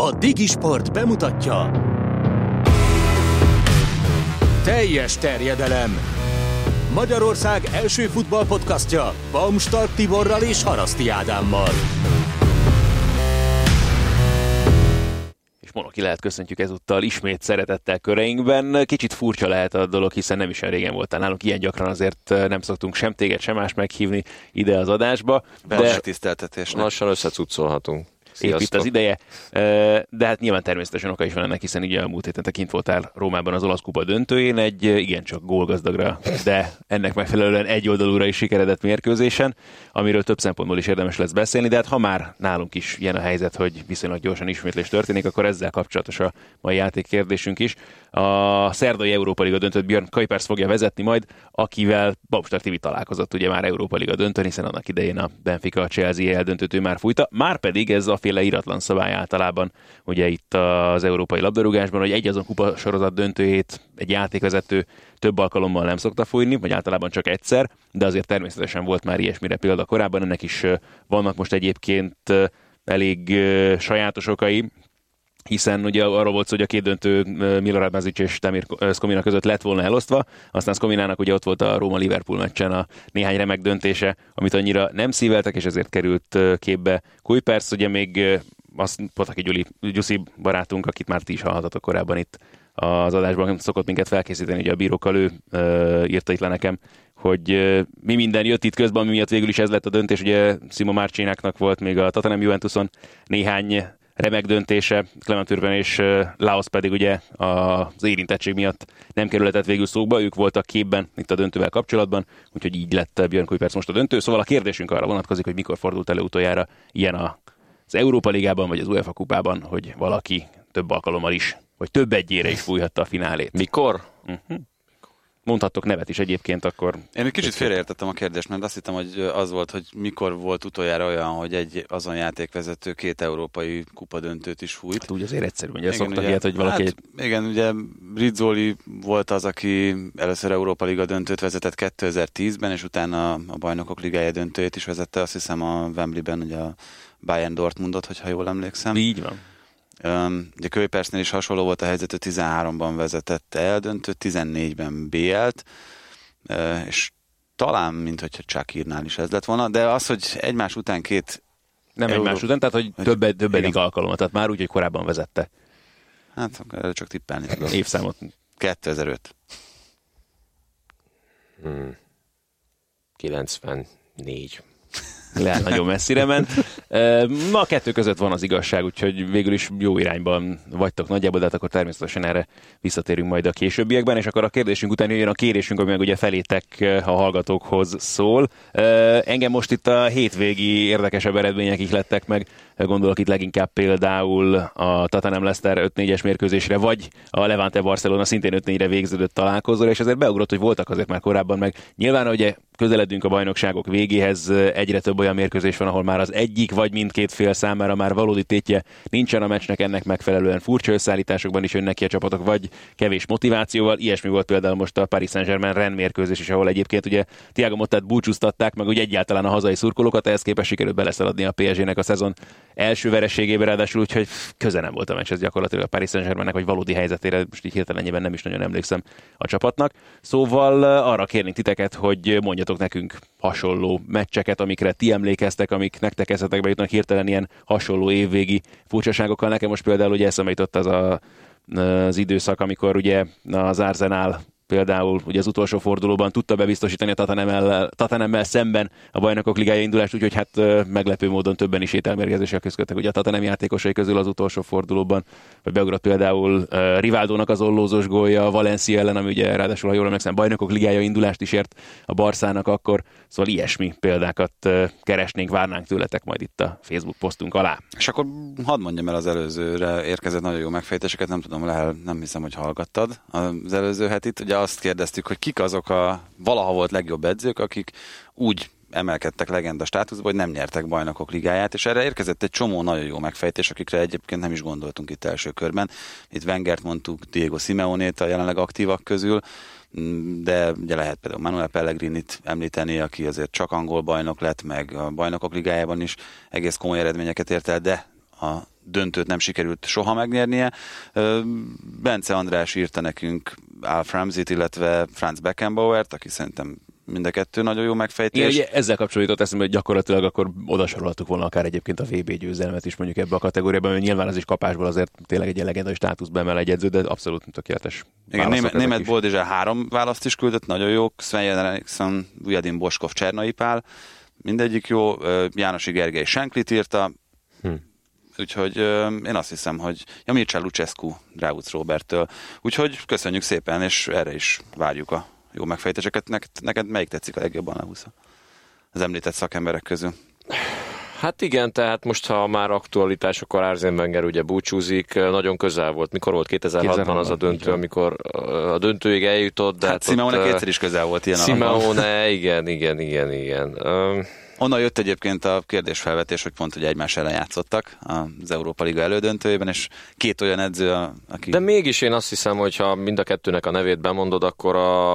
A Digisport bemutatja Teljes terjedelem Magyarország első futballpodcastja Baumstark Tiborral és Haraszti Ádámmal. És Monoki lehet köszöntjük ezúttal ismét szeretettel köreinkben. Kicsit furcsa lehet a dolog, hiszen nem is régen voltál nálunk. Ilyen gyakran azért nem szoktunk sem téged, sem más meghívni ide az adásba. De tiszteltetés. Lassan összecucolhatunk szép itt az ideje, de hát nyilván természetesen oka is van ennek, hiszen ugye a múlt héten te kint voltál Rómában az olasz kupa döntőjén, egy igencsak gólgazdagra, de ennek megfelelően egy oldalúra is sikeredett mérkőzésen, amiről több szempontból is érdemes lesz beszélni, de hát ha már nálunk is ilyen a helyzet, hogy viszonylag gyorsan ismétlés történik, akkor ezzel kapcsolatos a mai játékkérdésünk is. A szerdai Európa Liga döntőt Björn Kuipers fogja vezetni majd, akivel Babstar TV találkozott ugye már Európa Liga döntőn, hiszen annak idején a Benfica a Chelsea eldöntőt ő már fújta. Már pedig ez a féle iratlan szabály általában, ugye itt az európai labdarúgásban, hogy egy azon kupa sorozat döntőjét egy játékvezető több alkalommal nem szokta fújni, vagy általában csak egyszer, de azért természetesen volt már ilyesmire példa korábban, ennek is vannak most egyébként elég sajátos okai, hiszen ugye arról volt szó, hogy a két döntő Milorad Mazic és Tamir Skomina között lett volna elosztva, aztán Skominának ugye ott volt a Róma-Liverpool meccsen a néhány remek döntése, amit annyira nem szíveltek, és ezért került képbe Kuipers, ugye még azt Potaki Gyuli, Gyuszi barátunk, akit már ti is hallhatatok korábban itt az adásban, szokott minket felkészíteni, ugye a bírókkal ő írta itt le nekem, hogy mi minden jött itt közben, ami miatt végül is ez lett a döntés. Ugye Simo Márcsénáknak volt még a Tottenham Juventuson néhány remek döntése, Clement Urban és Laos pedig ugye az érintettség miatt nem kerületett végül szóba, ők voltak képben itt a döntővel kapcsolatban, úgyhogy így lett Björn Kuipers most a döntő. Szóval a kérdésünk arra vonatkozik, hogy mikor fordult elő utoljára ilyen az Európa Ligában vagy az UEFA kupában, hogy valaki több alkalommal is, vagy több egyére is fújhatta a finálét. Mikor? Uh-huh mondhattok nevet is egyébként, akkor... Én egy kicsit félreértettem a kérdést, mert azt hittem, hogy az volt, hogy mikor volt utoljára olyan, hogy egy azon játékvezető két európai kupadöntőt is fújt. Hát úgy azért egyszerű, ugye igen, szoktak ugye, ilyet, hogy valaki... Hát, igen, ugye Rizzoli volt az, aki először Európa Liga döntőt vezetett 2010-ben, és utána a Bajnokok Ligája döntőjét is vezette, azt hiszem a Wembley-ben, ugye a Bayern Dortmundot, hogyha jól emlékszem. Így van. Ugye Kőpersnél is hasonló volt a helyzet, 13-ban vezetett eldöntő, 14-ben BL-t, és talán, mint hogyha Csakírnál is ez lett volna, de az, hogy egymás után két nem Euró... egymás után, tehát hogy, hogy többed, többedik alkalommal, tehát már úgy, hogy korábban vezette. Hát csak tippelni tudom. Évszámot. 2005. Hmm. 94 lehet nagyon messzire ment. Ma a kettő között van az igazság, úgyhogy végül is jó irányban vagytok nagyjából, de hát akkor természetesen erre visszatérünk majd a későbbiekben, és akkor a kérdésünk után jön a kérésünk, ami meg ugye felétek a hallgatókhoz szól. Engem most itt a hétvégi érdekesebb eredmények lettek meg, gondolok itt leginkább például a Tottenham Leicester 5-4-es mérkőzésre, vagy a Levante Barcelona szintén 5-4-re végződött találkozóra, és ezért beugrott, hogy voltak azért már korábban meg. Nyilván ugye közeledünk a bajnokságok végéhez, egyre több olyan mérkőzés van, ahol már az egyik vagy mindkét fél számára már valódi tétje nincsen a meccsnek, ennek megfelelően furcsa összeállításokban is jönnek ki a csapatok, vagy kevés motivációval. Ilyesmi volt például most a Paris Saint-Germain Ren mérkőzés is, ahol egyébként ugye Tiago Mottát búcsúztatták, meg úgy egyáltalán a hazai szurkolókat, ehhez képest sikerült beleszaladni a PSG-nek a szezon első vereségébe, ráadásul úgyhogy köze nem volt a meccs, ez gyakorlatilag a Paris Saint-Germainnek, vagy valódi helyzetére, most így hirtelen nem is nagyon emlékszem a csapatnak. Szóval arra kérnénk titeket, hogy mondjatok nekünk hasonló meccseket, amikre ti emlékeztek, amik nektek eszetekbe jutnak hirtelen ilyen hasonló évvégi furcsaságokkal. Nekem most például ugye eszembe jutott az a, az időszak, amikor ugye az Arsenal például ugye az utolsó fordulóban tudta bebiztosítani a Tatanemmel szemben a bajnokok ligája indulást, úgyhogy hát meglepő módon többen is ételmérgezéssel közködtek ugye a Tatanem játékosai közül az utolsó fordulóban, vagy beugrott például uh, Rivaldónak az ollózós gólja Valencia ellen, ami ugye ráadásul, ha jól emlékszem, bajnokok ligája indulást is ért a Barszának akkor, szóval ilyesmi példákat keresnénk, várnánk tőletek majd itt a Facebook posztunk alá. És akkor hadd mondjam el az előzőre érkezett nagyon jó megfejtéseket, nem tudom, lehet, nem hiszem, hogy hallgattad az előző hetit. Ugye azt kérdeztük, hogy kik azok a valaha volt legjobb edzők, akik úgy emelkedtek legenda státuszba, hogy nem nyertek bajnokok ligáját, és erre érkezett egy csomó nagyon jó megfejtés, akikre egyébként nem is gondoltunk itt első körben. Itt Wengert mondtuk, Diego Simeonét a jelenleg aktívak közül, de ugye lehet például Manuel Pellegrinit említeni, aki azért csak angol bajnok lett, meg a bajnokok ligájában is egész komoly eredményeket ért el, de a döntőt nem sikerült soha megnyernie. Bence András írta nekünk Al Framzit, illetve Franz Beckenbauert, aki szerintem mind a kettő nagyon jó megfejtés. Igen, ezzel kapcsolódott eszembe, hogy gyakorlatilag akkor odasoroltuk volna akár egyébként a VB győzelmet is mondjuk ebbe a kategóriában, mert nyilván az is kapásból azért tényleg egy legendai státuszba emel egy edző, de abszolút tökéletes. Igen, német, német Boldizsár három választ is küldött, nagyon jó. Sven Eriksson, Ujadin Boskov, Csernai Pál, mindegyik jó. Jánosi Gergely Senklit írta, hm. Úgyhogy én azt hiszem, hogy ja, Mircea Lucescu Drávuc Roberttől. Úgyhogy köszönjük szépen, és erre is várjuk a jó megfejtéseket. Neked, neked melyik tetszik a legjobban a 20 az említett szakemberek közül? Hát igen, tehát most ha már aktualitás, akkor Arsene Wenger ugye búcsúzik, nagyon közel volt. Mikor volt? 2006-ban az a döntő, amikor a döntőig eljutott. De hát, hát Simeone kétszer is közel volt ilyen Simeone, igen, igen, igen, igen. Onnan jött egyébként a kérdésfelvetés, hogy pont, hogy egymás ellen játszottak az Európa Liga elődöntőjében, és két olyan edző, aki... De mégis én azt hiszem, hogy ha mind a kettőnek a nevét bemondod, akkor a,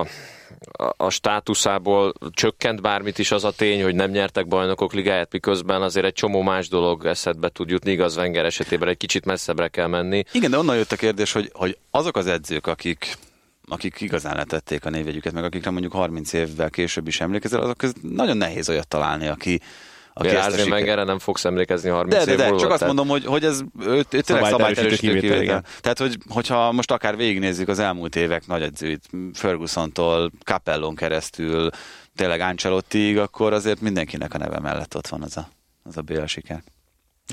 a státuszából csökkent bármit is az a tény, hogy nem nyertek bajnokok ligáját, miközben azért egy csomó más dolog eszedbe tud jutni, igaz Wenger esetében egy kicsit messzebbre kell menni. Igen, de onnan jött a kérdés, hogy, hogy azok az edzők, akik akik igazán letették a névjegyüket, meg akikre mondjuk 30 évvel később is emlékezel, azok között nagyon nehéz olyat találni, aki, aki ezt Arsene Wengerre nem fogsz emlékezni 30 de, de, de, év múlva. Csak azt mondom, hogy, hogy ez ő, ő tényleg szabályteljesítő kivétel. Tehát, hogy, hogyha most akár végignézzük az elmúlt évek nagy edzőit, Ferguson-tól, Capellon keresztül, tényleg Ancelottiig, akkor azért mindenkinek a neve mellett ott van az a, az a Béla siker.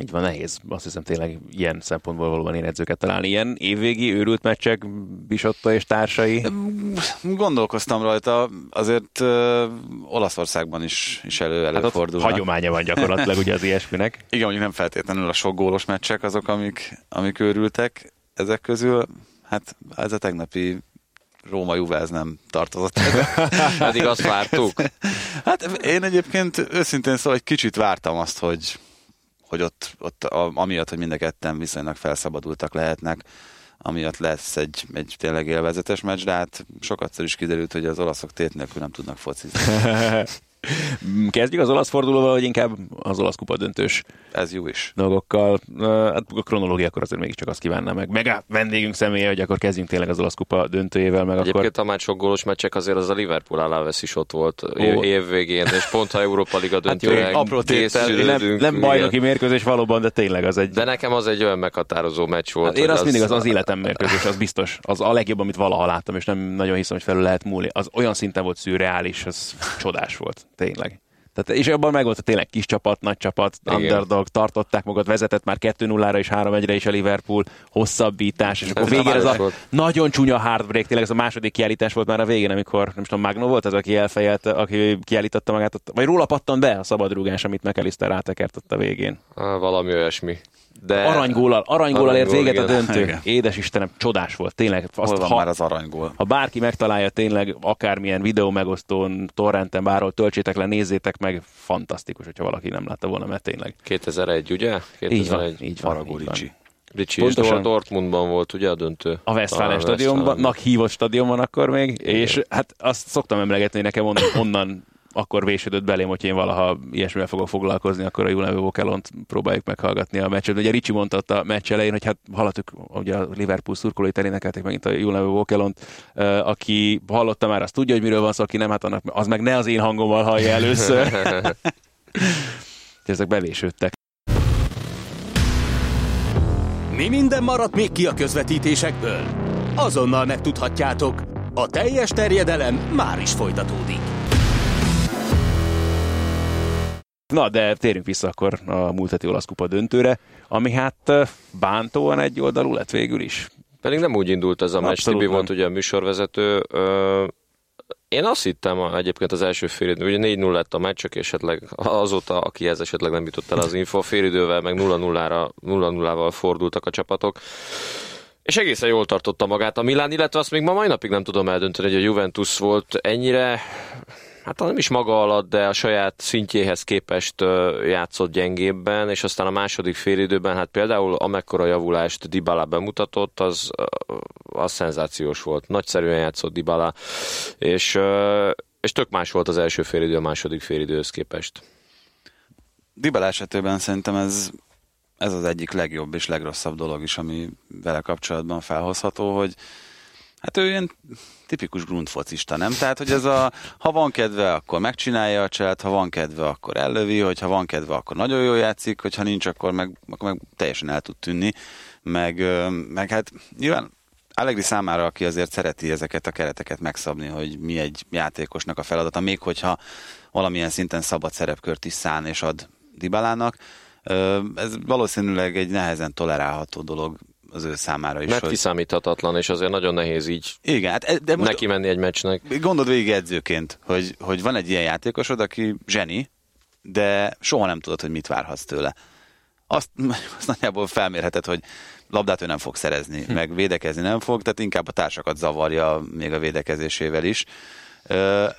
Így van, nehéz. Azt hiszem tényleg ilyen szempontból valóban én edzőket találni. Ilyen évvégi őrült meccsek, Bisotta és társai? Gondolkoztam rajta, azért uh, Olaszországban is, is elő, előfordul. Hát hagyománya van gyakorlatilag ugye az ilyesminek. Igen, mondjuk nem feltétlenül a sok gólos meccsek azok, amik, amik őrültek ezek közül. Hát ez a tegnapi Róma Juve ez nem tartozott. Pedig azt vártuk. Hát én egyébként őszintén szóval egy kicsit vártam azt, hogy hogy ott, ott a, amiatt, hogy mind a ketten viszonylag felszabadultak lehetnek, amiatt lesz egy, egy tényleg élvezetes meccs, de hát sokatszor is kiderült, hogy az olaszok tét nélkül nem tudnak focizni. Kezdjük az olasz fordulóval, vagy inkább az olasz kupa döntős Ez jó is. dolgokkal. Hát a kronológia akkor azért mégiscsak azt kívánnám meg. Meg a vendégünk személye, hogy akkor kezdjünk tényleg az olasz kupa döntőjével. Meg Egyébként akkor... a már sok gólos meccsek azért az a Liverpool Aláves is ott volt Ó. év végén, és pont ha Európa Liga döntőre hát jó, apró tétel, nem, nem bajnoki mérkőzés valóban, de tényleg az egy... De nekem az egy olyan meghatározó meccs volt. Hát én azt az... mindig az, az életem mérkőzés, az biztos. Az a legjobb, amit valaha láttam, és nem nagyon hiszem, hogy felül lehet múlni. Az olyan szinten volt szürreális, az csodás volt, tényleg. Tehát, és abban meg volt a tényleg kis csapat, nagy csapat, Igen. underdog, tartották magukat, vezetett már 2-0-ra és 3-1-re is a Liverpool, hosszabbítás, és akkor végén ez a volt. nagyon csúnya heartbreak, tényleg ez a második kiállítás volt már a végén, amikor nem tudom, Magno volt az, aki elfejelte, aki kiállította magát, vagy róla pattan be a szabadrúgás, amit McAllister rátekert ott a végén. Valami olyasmi. De... Aranygólal, aranygólal ért véget a döntő. Igen. Édes Istenem, csodás volt, tényleg. Azt, Hol van ha, már az aranygól? Ha bárki megtalálja tényleg, akármilyen videó megosztón, torrenten, bárhol töltsétek le, nézzétek meg, fantasztikus, hogyha valaki nem látta volna, mert tényleg. 2001, ugye? 2001. Így van, így van. Aragó Ricsi. Ricsi, és a Dortmundban volt ugye a döntő? A Westfalen stadionban, hívott stadionban akkor még, Igen. és hát azt szoktam emlegetni, hogy nekem onnan, onnan akkor vésődött belém, hogy én valaha ilyesmivel fogok foglalkozni, akkor a Julevi Vokelont próbáljuk meghallgatni a meccset. Ugye Ricsi mondta a meccs elején, hogy hát hallottuk, ugye a Liverpool szurkolóit elénekelték megint a Julevi Vokelont, aki hallotta már, azt tudja, hogy miről van szó, aki nem, hát annak, az meg ne az én hangommal hallja először. Ezek bevésődtek. Mi minden maradt még ki a közvetítésekből? Azonnal megtudhatjátok. A teljes terjedelem már is folytatódik. Na, de térjünk vissza akkor a múlt heti olasz kupa döntőre, ami hát bántóan egy oldalú lett végül is. Pedig nem úgy indult ez a meccs, Tibi volt ugye a műsorvezető. Én azt hittem egyébként az első félidő, ugye 4-0 lett a meccs, csak esetleg azóta, aki ez esetleg nem jutott el az info, félidővel meg 0-0-ra, 0-0-val fordultak a csapatok. És egészen jól tartotta magát a Milán, illetve azt még ma mai napig nem tudom eldönteni, hogy a Juventus volt ennyire hát nem is maga alatt, de a saját szintjéhez képest játszott gyengébben, és aztán a második félidőben, hát például amekkora javulást Dybala bemutatott, az, az szenzációs volt. Nagyszerűen játszott Dybala, és, és tök más volt az első félidő a második félidőhöz képest. Dybala esetében szerintem ez ez az egyik legjobb és legrosszabb dolog is, ami vele kapcsolatban felhozható, hogy hát ő ilyen tipikus grundfocista, nem? Tehát, hogy ez a, ha van kedve, akkor megcsinálja a cselt, ha van kedve, akkor ellövi, hogyha van kedve, akkor nagyon jól játszik, hogyha nincs, akkor meg, akkor meg teljesen el tud tűnni, meg, meg hát nyilván Allegri számára, aki azért szereti ezeket a kereteket megszabni, hogy mi egy játékosnak a feladata, még hogyha valamilyen szinten szabad szerepkört is szán és ad Dibalának, ez valószínűleg egy nehezen tolerálható dolog az ő számára is. Mert hogy... kiszámíthatatlan, és azért nagyon nehéz így Igen, hát de neki menni egy meccsnek. Gondold végig edzőként, hogy, hogy van egy ilyen játékosod, aki zseni, de soha nem tudod, hogy mit várhatsz tőle. Azt, azt nagyjából felmérheted, hogy labdát ő nem fog szerezni, hm. meg védekezni nem fog, tehát inkább a társakat zavarja még a védekezésével is.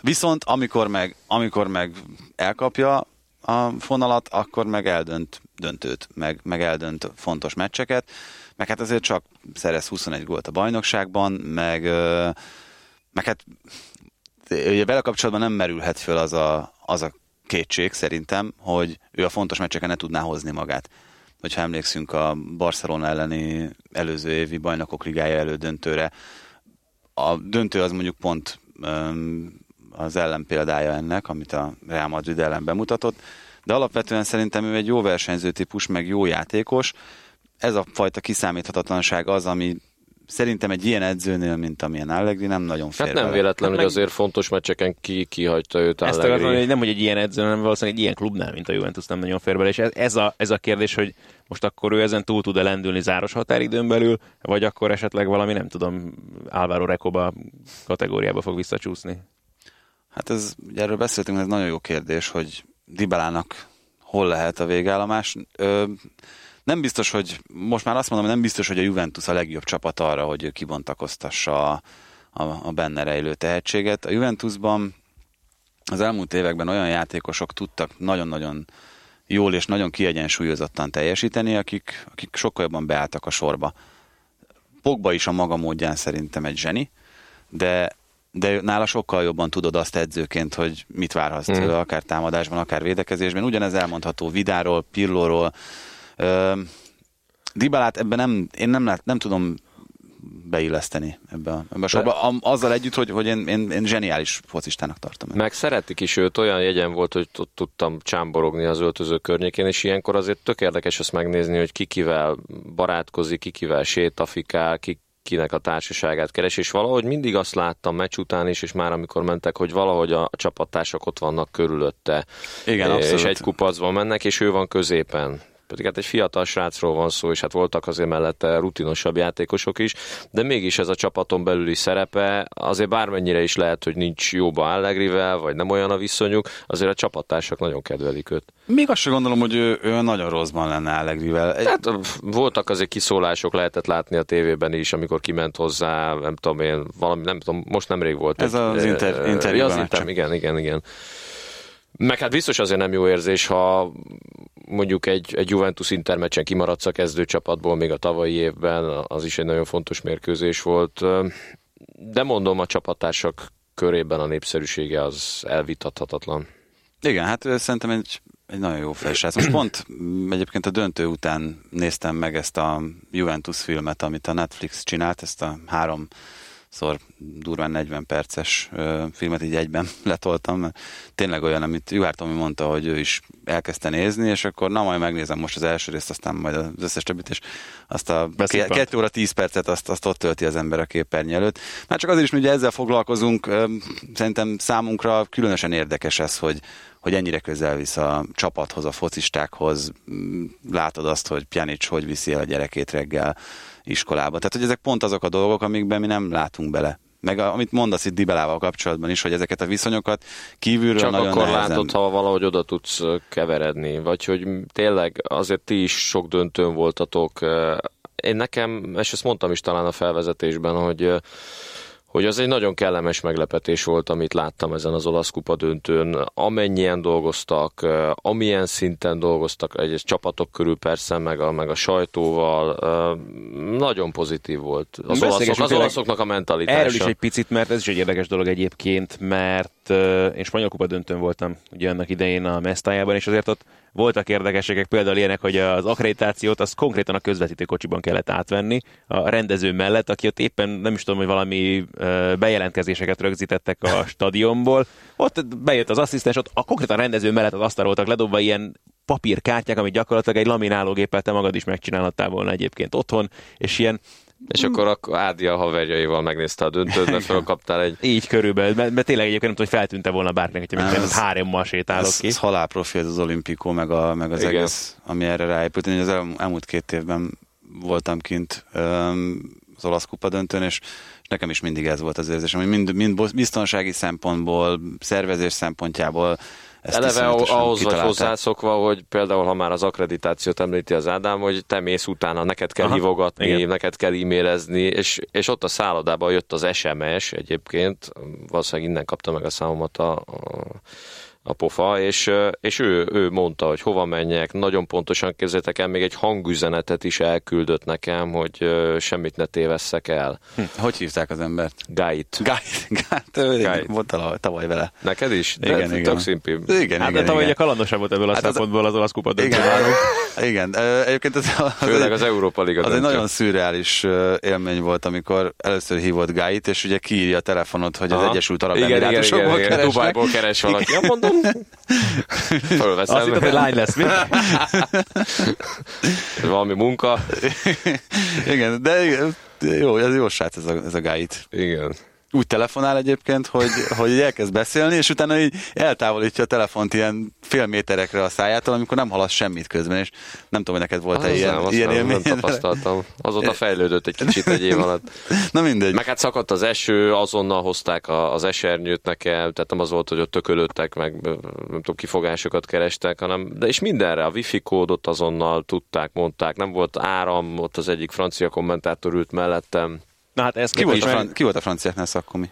Viszont amikor meg, amikor meg elkapja a fonalat, akkor meg eldönt döntőt, meg, meg eldönt fontos meccseket, meg hát azért csak szerez 21 gólt a bajnokságban, meg, meg hát ugye vele kapcsolatban nem merülhet föl az a, az a kétség szerintem, hogy ő a fontos meccseken ne tudná hozni magát. Hogyha emlékszünk a Barcelona elleni előző évi bajnokok ligája elődöntőre, a döntő az mondjuk pont az ellenpéldája ennek, amit a Real Madrid ellen bemutatott, de alapvetően szerintem ő egy jó versenyző típus, meg jó játékos. Ez a fajta kiszámíthatatlanság az, ami szerintem egy ilyen edzőnél, mint amilyen Allegri, nem nagyon fér Hát nem véletlen, hát hogy meg... azért fontos meccseken ki, kihagyta őt Ezt Allegri. Ezt nem, hogy egy ilyen edző, hanem valószínűleg egy ilyen klubnál, mint a Juventus nem nagyon fér bele. És ez, ez, a, ez a kérdés, hogy most akkor ő ezen túl tud-e lendülni záros határidőn belül, vagy akkor esetleg valami, nem tudom, Álvaro Rekoba kategóriába fog visszacsúszni? Hát ez, ugye erről beszéltünk, ez nagyon jó kérdés, hogy Dibalának hol lehet a végállomás. Ö, nem biztos, hogy, most már azt mondom, nem biztos, hogy a Juventus a legjobb csapat arra, hogy ő kibontakoztassa a, a, a benne rejlő tehetséget. A Juventusban az elmúlt években olyan játékosok tudtak nagyon-nagyon jól és nagyon kiegyensúlyozottan teljesíteni, akik, akik sokkal jobban beálltak a sorba. Pogba is a maga módján szerintem egy zseni, de de nála sokkal jobban tudod azt edzőként, hogy mit várhatsz mm. tőle, akár támadásban, akár védekezésben. Ugyanez elmondható Vidáról, Pirlóról. Dibalát ebben nem, én nem, lát, nem tudom beilleszteni ebbe a, ebbe a sorba, azzal együtt, hogy, hogy én, én, én zseniális focistának tartom. Meg szeretik is őt, olyan jegyen volt, hogy tudtam csámborogni az öltöző környékén, és ilyenkor azért tök érdekes azt megnézni, hogy kikivel barátkozik, kikivel sétafikál, ki kinek a társaságát keres, és valahogy mindig azt láttam meccs után is, és már amikor mentek, hogy valahogy a csapattársak ott vannak körülötte, Igen, és abszolút. egy kupacban mennek, és ő van középen pedig hát egy fiatal srácról van szó, és hát voltak azért mellette rutinosabb játékosok is, de mégis ez a csapaton belüli szerepe, azért bármennyire is lehet, hogy nincs jóba Allegrivel, vagy nem olyan a viszonyuk, azért a csapattársak nagyon kedvelik őt. Még azt sem gondolom, hogy ő, ő nagyon rosszban lenne Allegrivel. Hát voltak azért kiszólások, lehetett látni a tévében is, amikor kiment hozzá, nem tudom én, valami, nem tudom, most nemrég volt. Ez egy, az inter, interjúban. Az inter, igen, igen, igen. Meg hát biztos azért nem jó érzés, ha mondjuk egy, egy Juventus intermeccsen kimaradsz a kezdőcsapatból még a tavalyi évben, az is egy nagyon fontos mérkőzés volt. De mondom, a csapattársak körében a népszerűsége az elvitathatatlan. Igen, hát szerintem egy, egy nagyon jó felsrác. Most pont egyébként a döntő után néztem meg ezt a Juventus filmet, amit a Netflix csinált, ezt a három szor durván 40 perces filmet így egyben letoltam, mert tényleg olyan, amit Juhár Tomi mondta, hogy ő is elkezdte nézni, és akkor na majd megnézem most az első részt, aztán majd az összes többit, és azt a Beszépen. 2 óra 10 percet azt, azt ott tölti az ember a képernyő előtt. Már csak azért is, hogy ezzel foglalkozunk, szerintem számunkra különösen érdekes ez, hogy, hogy ennyire közel visz a csapathoz, a focistákhoz. Látod azt, hogy Pjanic hogy viszi el a gyerekét reggel iskolába. Tehát, hogy ezek pont azok a dolgok, amikben mi nem látunk bele. Meg a, amit mondasz itt Dibelával kapcsolatban is, hogy ezeket a viszonyokat kívülről Csak nagyon akkor nehezen... látod, ha valahogy oda tudsz keveredni, vagy hogy tényleg azért ti is sok döntőn voltatok. Én nekem, és ezt mondtam is talán a felvezetésben, hogy hogy az egy nagyon kellemes meglepetés volt, amit láttam ezen az olasz kupa döntőn. Amennyien dolgoztak, amilyen szinten dolgoztak, egy csapatok körül persze, meg a, meg a sajtóval, nagyon pozitív volt. Az, olaszok, az olaszoknak a mentalitása. Erről is egy picit, mert ez is egy érdekes dolog egyébként, mert én spanyol kupa döntőn voltam ugye annak idején a Mestájában, és azért ott voltak érdekességek, például ilyenek, hogy az akkreditációt az konkrétan a közvetítő kocsiban kellett átvenni a rendező mellett, aki ott éppen nem is tudom, hogy valami bejelentkezéseket rögzítettek a stadionból. Ott bejött az asszisztens, ott a konkrétan rendező mellett az asztal voltak ledobva ilyen papírkártyák, amit gyakorlatilag egy laminálógéppel te magad is megcsinálhattál volna egyébként otthon, és ilyen és akkor a Ádi a haverjaival megnézte a döntőt, mert felkaptál egy... Így körülbelül, mert, mert tényleg egyébként nem tudom, hogy feltűnte volna bárkinek, hogy minden hárommal sétálok ez, ki. Ez halálprofi ez az olimpikó, meg, a, meg az Igen. egész, ami erre ráépült. Én az el, elmúlt két évben voltam kint um, az olasz kupa döntőn, és nekem is mindig ez volt az érzésem, hogy mind, mind biztonsági szempontból, szervezés szempontjából ezt Eleve ahhoz vagy hozzászokva, hogy például, ha már az akkreditációt említi az Ádám, hogy te mész utána, neked kell Aha, hívogatni, igen. neked kell e-mailezni, és, és ott a szállodában jött az SMS egyébként, valószínűleg innen kapta meg a számomat a, a a pofa, és, és ő, ő mondta, hogy hova menjek, nagyon pontosan képzeljétek el, még egy hangüzenetet is elküldött nekem, hogy semmit ne tévesszek el. Hm. Hogy hívták az embert? Gait. Gait. Gait. Gait. Mondta tavaly vele. Neked is? De igen, igen. szimpi. Igen, hát igen, de tavaly igen. egy kalandosabb volt ebből a hát szempontból az olasz kupa Igen, igen. Egyébként az Főleg az Európa Liga Az egy nagyon szürreális élmény volt, amikor először hívott Gait, és ugye kiírja a telefonot, hogy az Egyesült Arab Emirátusokból keresnek. Dubájból keres valaki. Ja, mondom, Fölveszem. Azt hittem, hogy lány lesz, mi? Valami munka. Igen, de jó, ez jó srác ez a, ez a gáit. Igen úgy telefonál egyébként, hogy, hogy elkezd beszélni, és utána így eltávolítja a telefont ilyen fél méterekre a szájától, amikor nem hallasz semmit közben, és nem tudom, hogy neked volt-e ilyen, nem, ilyen nem, élmény. Nem tapasztaltam. Azóta fejlődött egy kicsit egy év alatt. Na mindegy. Meg hát szakadt az eső, azonnal hozták a, az esernyőt nekem, tehát nem az volt, hogy ott tökölődtek, meg nem tudom, kifogásokat kerestek, hanem, de és mindenre, a wifi kódot azonnal tudták, mondták, nem volt áram, ott az egyik francia kommentátor ült mellettem, Na hát ez ki, volt a fran- ki volt a franciáknál szakkomi?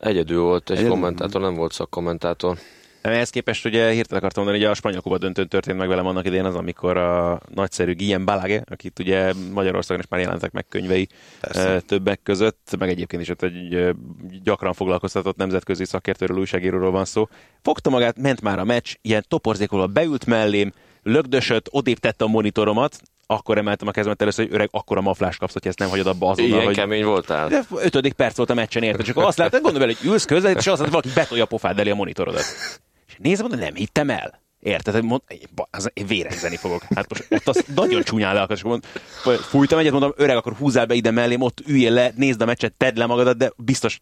Egyedül volt egy Egyedül? kommentátor, nem volt szakkommentátor. Ehhez képest ugye hirtelen akartam mondani, hogy a spanyol kuba döntőn történt meg velem annak idén az, amikor a nagyszerű Guillem Balage, akit ugye Magyarországon is már jelentek meg könyvei Persze. többek között, meg egyébként is ott egy gyakran foglalkoztatott nemzetközi szakértőről, újságíróról van szó. Fogta magát, ment már a meccs, ilyen toporzékolva beült mellém, lögdösött, odébb tette a monitoromat, akkor emeltem a kezemet először, hogy öreg, akkor a maflás kapsz, hogy ezt nem hagyod abba azonnal. Ilyen hogy... kemény voltál? De ötödik perc volt a meccsen, érted? Csak azt látod, gondolj bele, hogy ülsz közben, és azt hogy valaki betolja a pofád elé a monitorodat. És nézem, mondom, nem hittem el. Érted? Mond, az, én vérengzeni fogok. Hát most ott az nagyon csúnyán le akarsz. Mond, fújtam egyet, mondom, öreg, akkor húzzál be ide mellém, ott üljél le, nézd a meccset, tedd le magadat, de biztos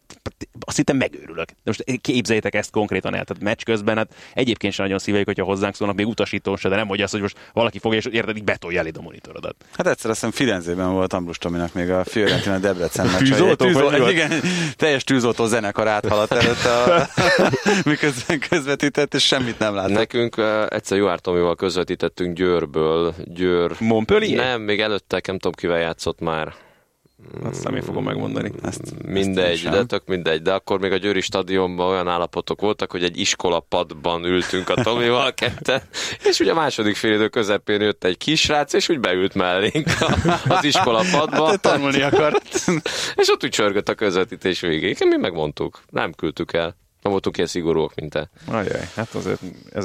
azt hittem megőrülök. De most képzeljétek ezt konkrétan el. Tehát meccs közben, hát egyébként sem nagyon szíveljük, hogyha hozzánk szólnak, még utasító se, de nem hogy az, hogy most valaki fogja, és érted, így betolja a monitorodat. Hát egyszer azt hiszem Firenzében volt Ambrus Tominak még a Fiorentina Debrecen meccs. Tűzoltó, tűzoltó, igen, teljes tűzoltó zenekar áthaladt előtt, a, miközben közvetített, és semmit nem látott. Nekünk uh, egyszer Juár Tomival közvetítettünk Győrből. Győr... Montpellier? Nem, még előtte nem tudom, kivel játszott már. Azt nem én fogom megmondani. Ezt, mindegy, ezt de tök mindegy. De akkor még a Győri stadionban olyan állapotok voltak, hogy egy iskolapadban ültünk a Tomival ketten, és ugye a második fél idő közepén jött egy kisrác, és úgy beült mellénk az iskolapadba. Hát, tanulni akart. és ott úgy csörgött a közvetítés végéig. Mi megmondtuk, nem küldtük el. Nem voltunk ilyen szigorúak, mint te. Ajaj, hát azért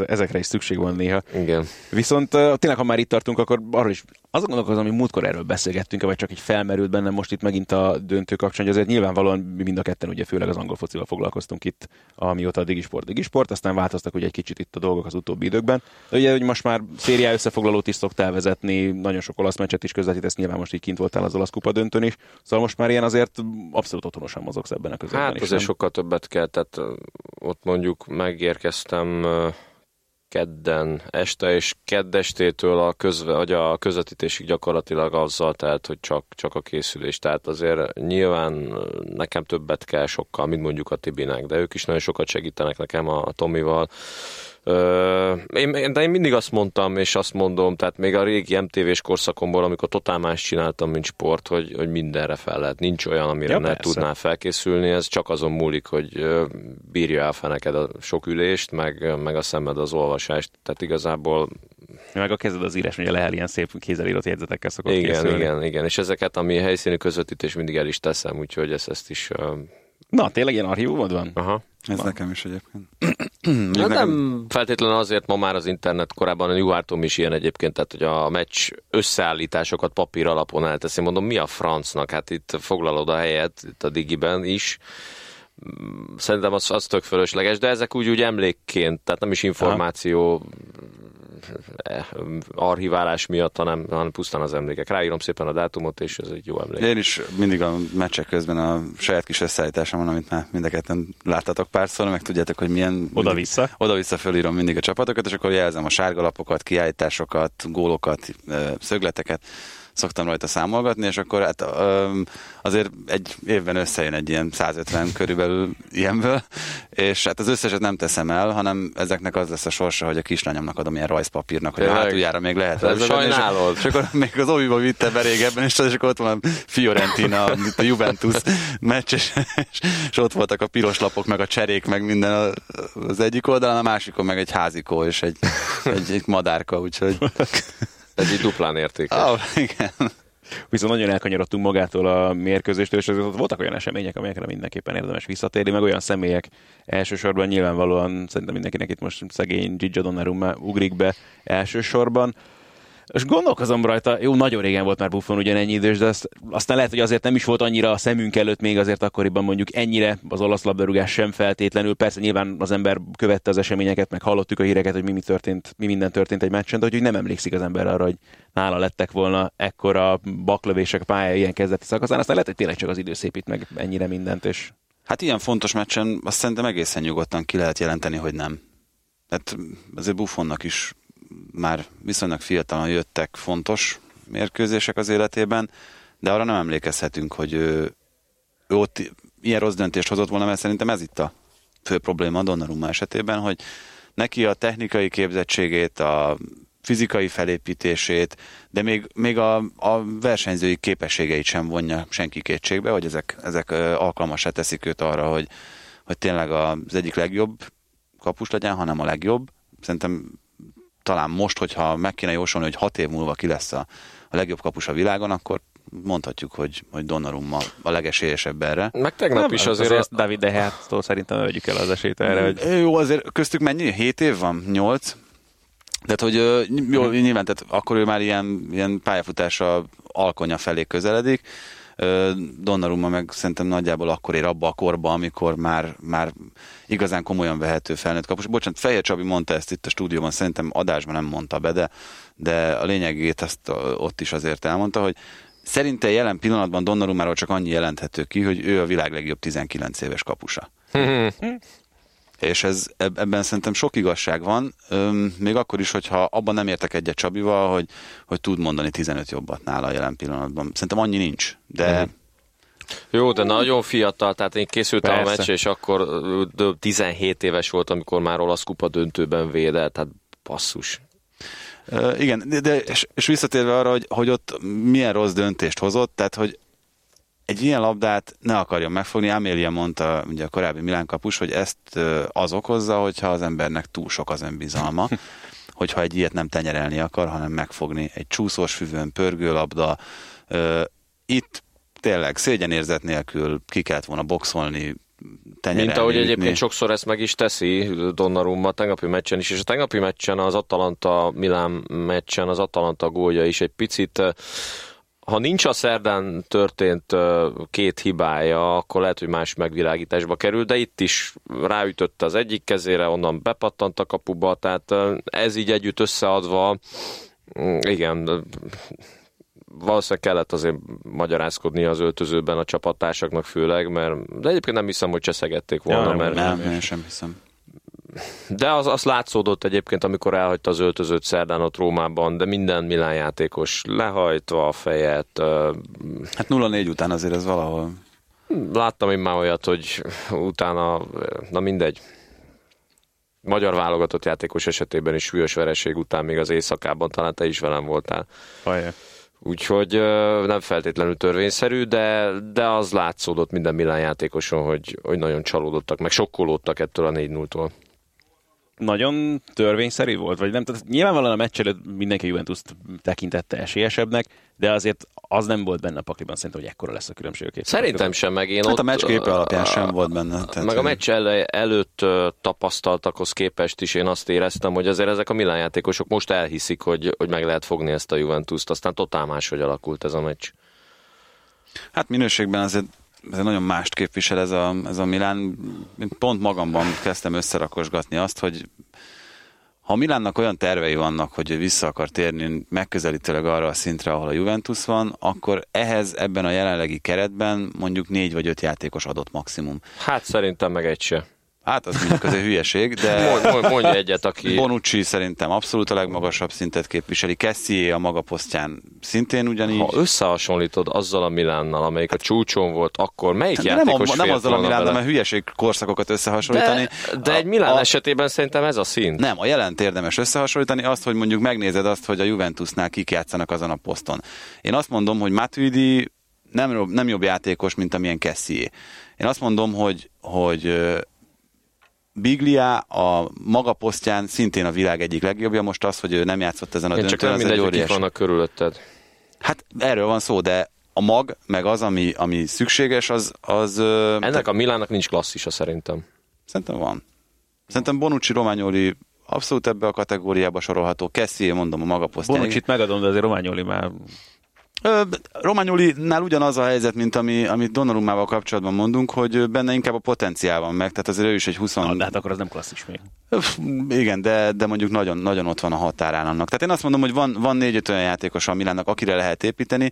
ezekre is szükség van néha. Igen. Viszont tényleg, ha már itt tartunk, akkor arról is azon gondolkozom, hogy múltkor erről beszélgettünk, vagy csak egy felmerült bennem most itt megint a döntő kapcsán, hogy azért nyilvánvalóan mi mind a ketten ugye főleg az angol focival foglalkoztunk itt, amióta a Digisport Digisport, aztán változtak ugye egy kicsit itt a dolgok az utóbbi időkben. De ugye, hogy most már szériá összefoglalót is szoktál vezetni, nagyon sok olasz meccset is közvetítesz, nyilván most így kint voltál az olasz kupa döntőn is. Szóval most már ilyen azért abszolút otthonosan mozogsz ebben a közösségben. Hát azért sokkal többet kell, tehát ott mondjuk megérkeztem kedden este, és keddestétől a, közve, vagy a közvetítésig gyakorlatilag azzal telt, hogy csak, csak a készülés. Tehát azért nyilván nekem többet kell sokkal, mint mondjuk a Tibinek, de ők is nagyon sokat segítenek nekem a, a Tomival. Én, de én mindig azt mondtam, és azt mondom, tehát még a régi MTV-s korszakomból, amikor totál más csináltam, mint sport, hogy, hogy mindenre fel lehet. Nincs olyan, amire ja, ne persze. tudnál felkészülni, ez csak azon múlik, hogy bírja el fel neked a sok ülést, meg, meg a szemed az olvasást. Tehát igazából meg a kezed az írás, ugye lehet ilyen szép kézzel írott jegyzetekkel szokott igen, készülni. Igen, igen, és ezeket, ami helyszíni közvetítés mindig el is teszem, úgyhogy ezt, ezt is Na, tényleg ilyen archívumod van? Aha. Ez nekem is egyébként. Hát nem feltétlenül azért ma már az internet, korábban a Juhártom is ilyen egyébként, tehát hogy a meccs összeállításokat papír alapon elteszi. Mondom, mi a francnak? Hát itt foglalod a helyet, itt a digiben is. Szerintem az, az tök fölösleges, de ezek úgy, úgy emlékként, tehát nem is információ eh, archiválás miatt, hanem, hanem pusztán az emlékek. Ráírom szépen a dátumot, és ez egy jó emlék. Én is mindig a meccsek közben a saját kis összeállításom van, amit már mind a ketten láttatok párszor, meg tudjátok, hogy milyen... Oda-vissza? Oda-vissza fölírom mindig a csapatokat, és akkor jelzem a sárgalapokat, kiállításokat, gólokat, szögleteket szoktam rajta számolgatni, és akkor hát azért egy évben összejön egy ilyen 150 körülbelül ilyenből, és hát az összeset nem teszem el, hanem ezeknek az lesz a sorsa, hogy a kislányomnak adom ilyen rajzpapírnak, hogy a hátuljára még lehet Ez sajnálod. És, és, akkor még az óviba vitte be régebben, és, és akkor ott van a Fiorentina, a Juventus meccs, és, és, ott voltak a piros lapok, meg a cserék, meg minden az egyik oldalon, a másikon meg egy házikó és egy, egy, egy madárka, úgyhogy... Ez így duplán értékes. Oh, igen. Viszont nagyon elkanyarodtunk magától a mérkőzéstől, és azért voltak olyan események, amelyekre mindenképpen érdemes visszatérni, meg olyan személyek elsősorban nyilvánvalóan szerintem mindenkinek itt most szegény Gigi Donnarumma ugrik be elsősorban. És gondolkozom rajta, jó, nagyon régen volt már Buffon ugyanennyi idős, de azt, aztán lehet, hogy azért nem is volt annyira a szemünk előtt még azért akkoriban mondjuk ennyire az olasz labdarúgás sem feltétlenül. Persze nyilván az ember követte az eseményeket, meg hallottuk a híreket, hogy mi, mi, történt, mi minden történt egy meccsen, de hogy nem emlékszik az ember arra, hogy nála lettek volna ekkora baklövések pálya ilyen kezdeti szakaszán. Aztán lehet, hogy tényleg csak az idő szépít meg ennyire mindent, és Hát ilyen fontos meccsen azt szerintem egészen nyugodtan ki lehet jelenteni, hogy nem. Hát azért Buffonnak is már viszonylag fiatalon jöttek fontos mérkőzések az életében, de arra nem emlékezhetünk, hogy ő, ő ott ilyen rossz döntést hozott volna, mert szerintem ez itt a fő probléma a Donnarumma esetében, hogy neki a technikai képzettségét, a fizikai felépítését, de még, még a, a versenyzői képességeit sem vonja senki kétségbe, hogy ezek, ezek alkalmasá teszik őt arra, hogy, hogy tényleg az egyik legjobb kapus legyen, hanem a legjobb. Szerintem talán most, hogyha meg kéne jósolni, hogy hat év múlva ki lesz a, a legjobb kapus a világon, akkor mondhatjuk, hogy, hogy Donnarumma a legesélyesebb erre. Meg tegnap nem, is azért... azért David De Gea-tól szerintem vegyük el az esélyt erre, hogy... Jó, azért köztük mennyi? 7 év van? 8? Tehát, hogy jó, nyilván, tehát akkor ő már ilyen, ilyen pályafutása alkonya felé közeledik, Donnarumma meg szerintem nagyjából akkor ér abba a korba, amikor már, már igazán komolyan vehető felnőtt kapus. Bocsánat, Fehér Csabi mondta ezt itt a stúdióban, szerintem adásban nem mondta be, de, de a lényegét ezt ott is azért elmondta, hogy Szerinte jelen pillanatban Donnarummáról csak annyi jelenthető ki, hogy ő a világ legjobb 19 éves kapusa. És ez, ebben szerintem sok igazság van, még akkor is, hogyha abban nem értek egyet Csabival, hogy, hogy tud mondani 15 jobbat nála jelen pillanatban. Szerintem annyi nincs, de... Mm. Jó, de nagyon fiatal, tehát én készültem Persze. a meccs, és akkor 17 éves volt, amikor már olasz kupa döntőben védett, tehát basszus. Uh, igen, de, de és, és visszatérve arra, hogy, hogy ott milyen rossz döntést hozott, tehát hogy egy ilyen labdát ne akarjon megfogni. Amélia mondta, ugye a korábbi Milán kapus, hogy ezt az okozza, hogyha az embernek túl sok az önbizalma, hogyha egy ilyet nem tenyerelni akar, hanem megfogni. Egy csúszós füvön, pörgőlabda. Itt tényleg szégyenérzet nélkül ki kellett volna boxolni, tenyerelni. Mint ahogy egyébként sokszor ezt meg is teszi Donnarumma a tegnapi meccsen is, és a tegnapi meccsen az Atalanta Milán meccsen az Atalanta gólja is egy picit ha nincs a szerdán történt két hibája, akkor lehet, hogy más megvilágításba kerül, de itt is ráütött az egyik kezére, onnan bepattant a kapuba, tehát ez így együtt összeadva, mm, igen, valószínűleg kellett azért magyarázkodni az öltözőben a csapattársaknak főleg, mert de egyébként nem hiszem, hogy cseszegették volna. Ja, nem, mert nem, én sem hiszem. De az, az látszódott egyébként, amikor elhagyta az öltözőt szerdán ott Rómában, de minden Milán játékos lehajtva a fejet. Hát 0-4 után azért ez valahol. Láttam én már olyat, hogy utána, na mindegy, magyar válogatott játékos esetében is súlyos vereség után még az éjszakában, talán te is velem voltál. Ajaj. Úgyhogy nem feltétlenül törvényszerű, de, de az látszódott minden Milán játékoson, hogy, hogy nagyon csalódottak, meg sokkolódtak ettől a 4 0 tól nagyon törvényszerű volt? Vagy nem? Tehát nyilvánvalóan a meccs előtt mindenki juventus tekintette esélyesebbnek, de azért az nem volt benne a pakliban szerintem, hogy ekkora lesz a különbség. A Szerintem sem, meg én hát ott, a meccs képe alapján sem volt benne. Tehát meg a meccs előtt tapasztaltakhoz képest is én azt éreztem, hogy azért ezek a Milán játékosok most elhiszik, hogy, hogy meg lehet fogni ezt a Juventus-t, aztán totál máshogy alakult ez a meccs. Hát minőségben azért ez nagyon mást képvisel ez a, ez a Milán. Pont magamban kezdtem összerakosgatni azt, hogy ha Milánnak olyan tervei vannak, hogy vissza akar térni megközelítőleg arra a szintre, ahol a Juventus van, akkor ehhez ebben a jelenlegi keretben mondjuk négy vagy öt játékos adott maximum. Hát szerintem meg egy se. Hát az mondjuk azért hülyeség, de... Mondj, mondj egyet, aki... Bonucci szerintem abszolút a legmagasabb szintet képviseli. Kessié a maga posztján szintén ugyanígy. Ha összehasonlítod azzal a Milánnal, amelyik a csúcson volt, akkor melyik de játékos Nem, a, nem azzal a Milánnal, mert hülyeség korszakokat összehasonlítani. De, de egy Milán a, esetében szerintem ez a szint. Nem, a jelent érdemes összehasonlítani azt, hogy mondjuk megnézed azt, hogy a Juventusnál kik játszanak azon a poszton. Én azt mondom, hogy Matuidi nem, nem jobb játékos, mint amilyen Kessié. Én azt mondom, hogy, hogy Biglia a maga posztján szintén a világ egyik legjobbja, most az, hogy ő nem játszott ezen a döntőn, csak nem mindegy, hogy kik vannak körülötted. Hát erről van szó, de a mag, meg az, ami, ami szükséges, az... az Ennek te... a Milánnak nincs klasszisa szerintem. Szerintem van. Szerintem Bonucci, Romagnoli abszolút ebbe a kategóriába sorolható. Kessie, mondom, a maga posztján. Bonucci-t megadom, de azért Romagnoli már Romagnoli-nál ugyanaz a helyzet, mint ami, amit Donnarummával kapcsolatban mondunk, hogy benne inkább a potenciál van meg, tehát azért ő is egy 20... Na, de hát akkor az nem klasszis még. Igen, de, de mondjuk nagyon, nagyon ott van a határán annak. Tehát én azt mondom, hogy van, van négy-öt olyan játékos a Milánnak, akire lehet építeni.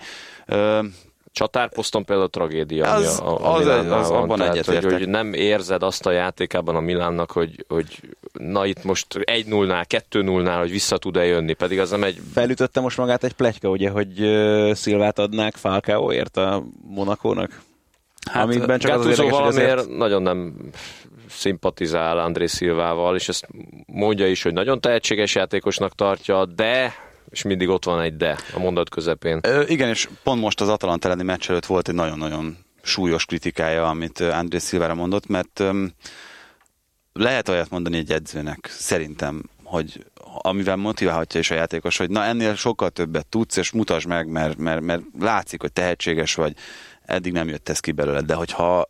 Csatárposzton például tragédia, az, ami a, a az, az, az abban Tehát, hogy, hogy, nem érzed azt a játékában a Milánnak, hogy, hogy na itt most 1-0-nál, 2-0-nál, hogy vissza tud-e jönni, pedig az nem egy... Felütötte most magát egy plegyka, ugye, hogy uh, Szilvát adnák Falcaoért a Monakónak? Hát, Amiben csak az, az érdekes, valamiért azért... nagyon nem szimpatizál André Szilvával, és ezt mondja is, hogy nagyon tehetséges játékosnak tartja, de és mindig ott van egy de a mondat közepén. Ö, igen, és pont most az Atalanta elleni meccs előtt volt egy nagyon-nagyon súlyos kritikája, amit André Szilvára mondott, mert öm, lehet olyat mondani egy edzőnek, szerintem, hogy amivel motiválhatja is a játékos, hogy na ennél sokkal többet tudsz, és mutasd meg, mert, mert, mert látszik, hogy tehetséges vagy, eddig nem jött ez ki belőle, de hogyha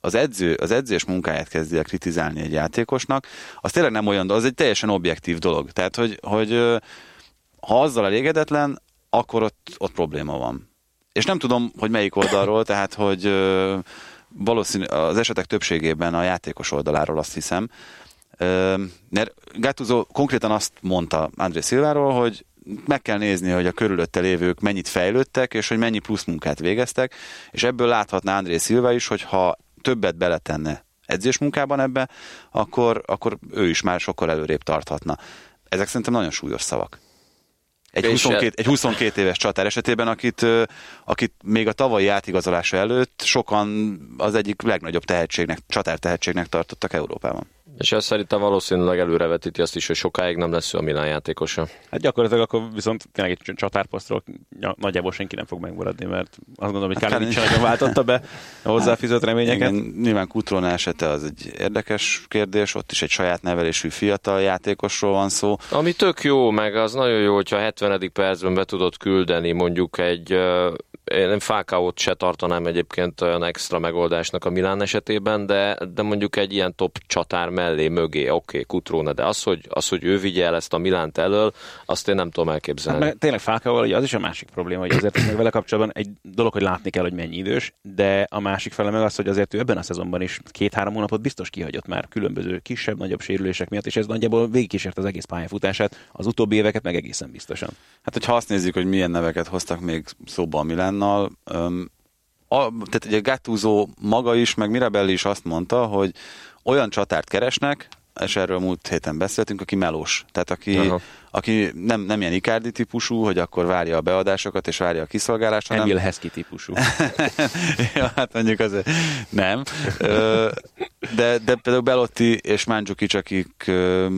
az edző, az edzés munkáját kezdi el kritizálni egy játékosnak, az tényleg nem olyan, az egy teljesen objektív dolog. Tehát, hogy, hogy ha azzal elégedetlen, akkor ott, ott probléma van. És nem tudom, hogy melyik oldalról, tehát, hogy valószínű az esetek többségében a játékos oldaláról azt hiszem, mert Gattuso konkrétan azt mondta André Szilváról, hogy meg kell nézni, hogy a körülötte lévők mennyit fejlődtek, és hogy mennyi plusz munkát végeztek, és ebből láthatná André Szilva is, hogy ha többet beletenne edzésmunkában ebbe, akkor, akkor ő is már sokkal előrébb tarthatna. Ezek szerintem nagyon súlyos szavak. Egy 22, egy 22 éves csatár esetében, akit, akit még a tavalyi átigazolása előtt sokan az egyik legnagyobb tehetségnek, csatár tehetségnek tartottak Európában. És ez szerintem valószínűleg előrevetíti azt is, hogy sokáig nem lesz ő a Milán játékosa. Hát gyakorlatilag akkor viszont tényleg egy csatárposztról nagyjából senki nem fog megmaradni, mert azt gondolom, hogy hát Kalinic nagyon váltotta be a hozzáfűzött hát, reményeket. Igen, nyilván Kutrona esete az egy érdekes kérdés, ott is egy saját nevelésű fiatal játékosról van szó. Ami tök jó, meg az nagyon jó, hogyha a 70. percben be tudod küldeni mondjuk egy én Fákaót se tartanám egyébként olyan extra megoldásnak a Milán esetében, de, de mondjuk egy ilyen top csatár mellé, mögé, oké, okay, Kutróna, de az hogy, az, hogy ő vigye el ezt a Milánt elől, azt én nem tudom elképzelni. Hát, tényleg Fákaóval az is a másik probléma, hogy azért meg vele kapcsolatban egy dolog, hogy látni kell, hogy mennyi idős, de a másik fele meg az, hogy azért ő ebben a szezonban is két-három hónapot biztos kihagyott már különböző kisebb-nagyobb sérülések miatt, és ez nagyjából végigkísért az egész pályafutását, az utóbbi éveket meg egészen biztosan. Hát, hogyha azt nézzük, hogy milyen neveket hoztak még szóba a Milánnal, a, tehát ugye Gattuso maga is, meg Mirabelli is azt mondta, hogy olyan csatárt keresnek, és erről múlt héten beszéltünk, aki melós. Tehát aki, aki nem, nem ilyen Icardi típusú, hogy akkor várja a beadásokat és várja a kiszolgálást, hanem... Emil Hesky típusú. ja, hát mondjuk azért nem. De, de például Belotti és Mandzukic, akik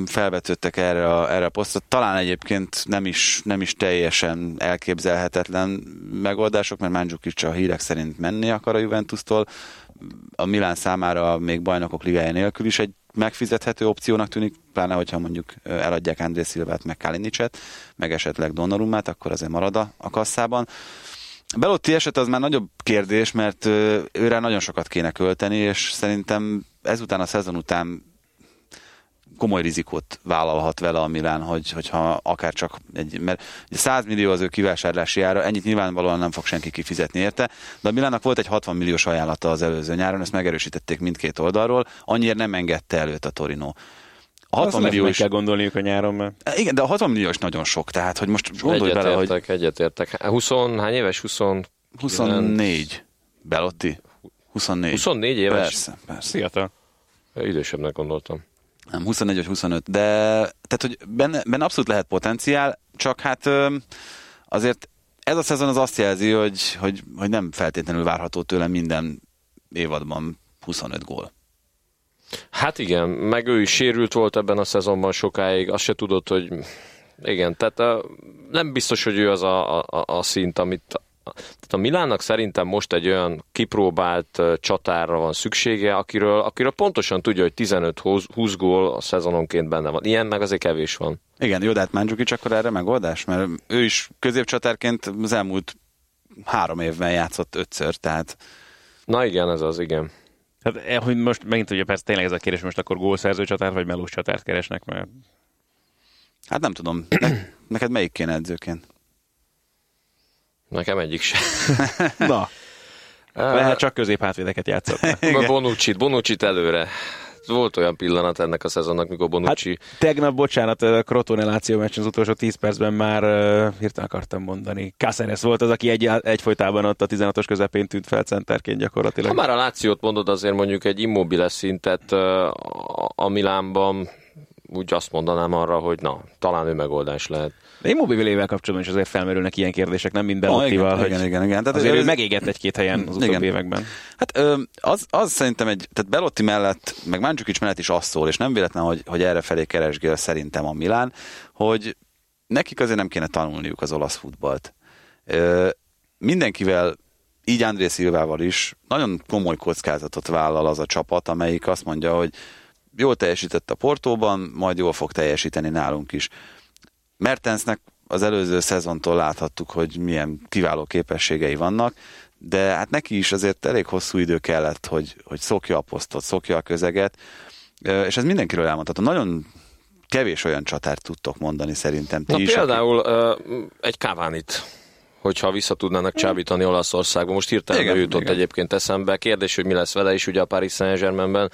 felvetődtek erre a, erre a posztra, talán egyébként nem is, nem is teljesen elképzelhetetlen megoldások, mert Mandzukic a hírek szerint menni akar a Juventus-tól, a Milán számára még bajnokok ligája nélkül is egy megfizethető opciónak tűnik, pláne hogyha mondjuk eladják André Szilvát, meg Kalinicset, meg esetleg Donnarumát, akkor azért marad a, a kasszában. Belotti eset az már nagyobb kérdés, mert őre nagyon sokat kéne költeni, és szerintem ezután a szezon után komoly rizikót vállalhat vele a Milán, hogy, hogyha akár csak egy, mert 100 millió az ő kivásárlási ára, ennyit nyilvánvalóan nem fog senki kifizetni érte, de a Milánnak volt egy 60 milliós ajánlata az előző nyáron, ezt megerősítették mindkét oldalról, annyira nem engedte előtt a Torino. A 60 millió is... kell gondolniuk a nyáron, mert... Igen, de a 60 millió is nagyon sok, tehát hogy most gondolj egyet bele, értek, hogy... Egyetértek, 20, hány éves? 20... 24. Belotti? 24. 24 éves? Persze, persze. Fiatal. Idősebbnek gondoltam nem 24 vagy 25, de tehát, hogy benne, benne abszolút lehet potenciál, csak hát azért ez a szezon az azt jelzi, hogy, hogy, hogy nem feltétlenül várható tőle minden évadban 25 gól. Hát igen, meg ő is sérült volt ebben a szezonban sokáig, azt se tudod, hogy igen, tehát nem biztos, hogy ő az a, a, a szint, amit, tehát a Milánnak szerintem most egy olyan kipróbált csatárra van szüksége, akiről, akiről pontosan tudja, hogy 15-20 gól a szezononként benne van. Ilyen meg azért kevés van. Igen, jó, de hát Mandzukic akkor erre megoldás? Mert ő is középcsatárként az elmúlt három évben játszott ötször, tehát... Na igen, ez az, igen. Hát, eh, hogy most megint ugye persze tényleg ez a kérdés, most akkor gólszerző csatár vagy melós csatárt keresnek, mert... Hát nem tudom. Ne, neked melyik kéne edzőként? Nekem egyik sem. Na. Lehet csak középhátvédeket játszott. Bonucci, Bonucci előre. Volt olyan pillanat ennek a szezonnak, mikor Bonucci... Hát, tegnap, bocsánat, a Crotone Láció meccsen az utolsó 10 percben már uh, hirtelen akartam mondani. Cáceres volt az, aki egy, egyfolytában ott a 16-os közepén tűnt fel centerként gyakorlatilag. Ha már a Lációt mondod, azért mondjuk egy immobile szintet uh, a Milánban úgy azt mondanám arra, hogy na, talán ő megoldás lehet. De Immobilével kapcsolatban is azért felmerülnek ilyen kérdések, nem minden oh, igen, hogy igen, igen, igen. Tehát azért ő megégett egy-két helyen az utóbbi igen. években. Hát az, az szerintem egy, tehát Belotti mellett, meg Mandzukic mellett is azt szól, és nem véletlen, hogy, hogy erre felé keresgél szerintem a Milán, hogy nekik azért nem kéne tanulniuk az olasz futballt. Mindenkivel így André Szilvával is nagyon komoly kockázatot vállal az a csapat, amelyik azt mondja, hogy jól teljesített a Portóban, majd jól fog teljesíteni nálunk is. Mertensnek az előző szezontól láthattuk, hogy milyen kiváló képességei vannak, de hát neki is azért elég hosszú idő kellett, hogy, hogy szokja a posztot, szokja a közeget, és ez mindenkiről elmondhatom. Nagyon kevés olyan csatárt tudtok mondani szerintem. Ti Na is, például aki... egy Kávánit hogyha vissza tudnának csábítani Olaszországba. Most hirtelen igen, jutott igen. egyébként eszembe. Kérdés, hogy mi lesz vele is ugye a Paris Saint-Germainben.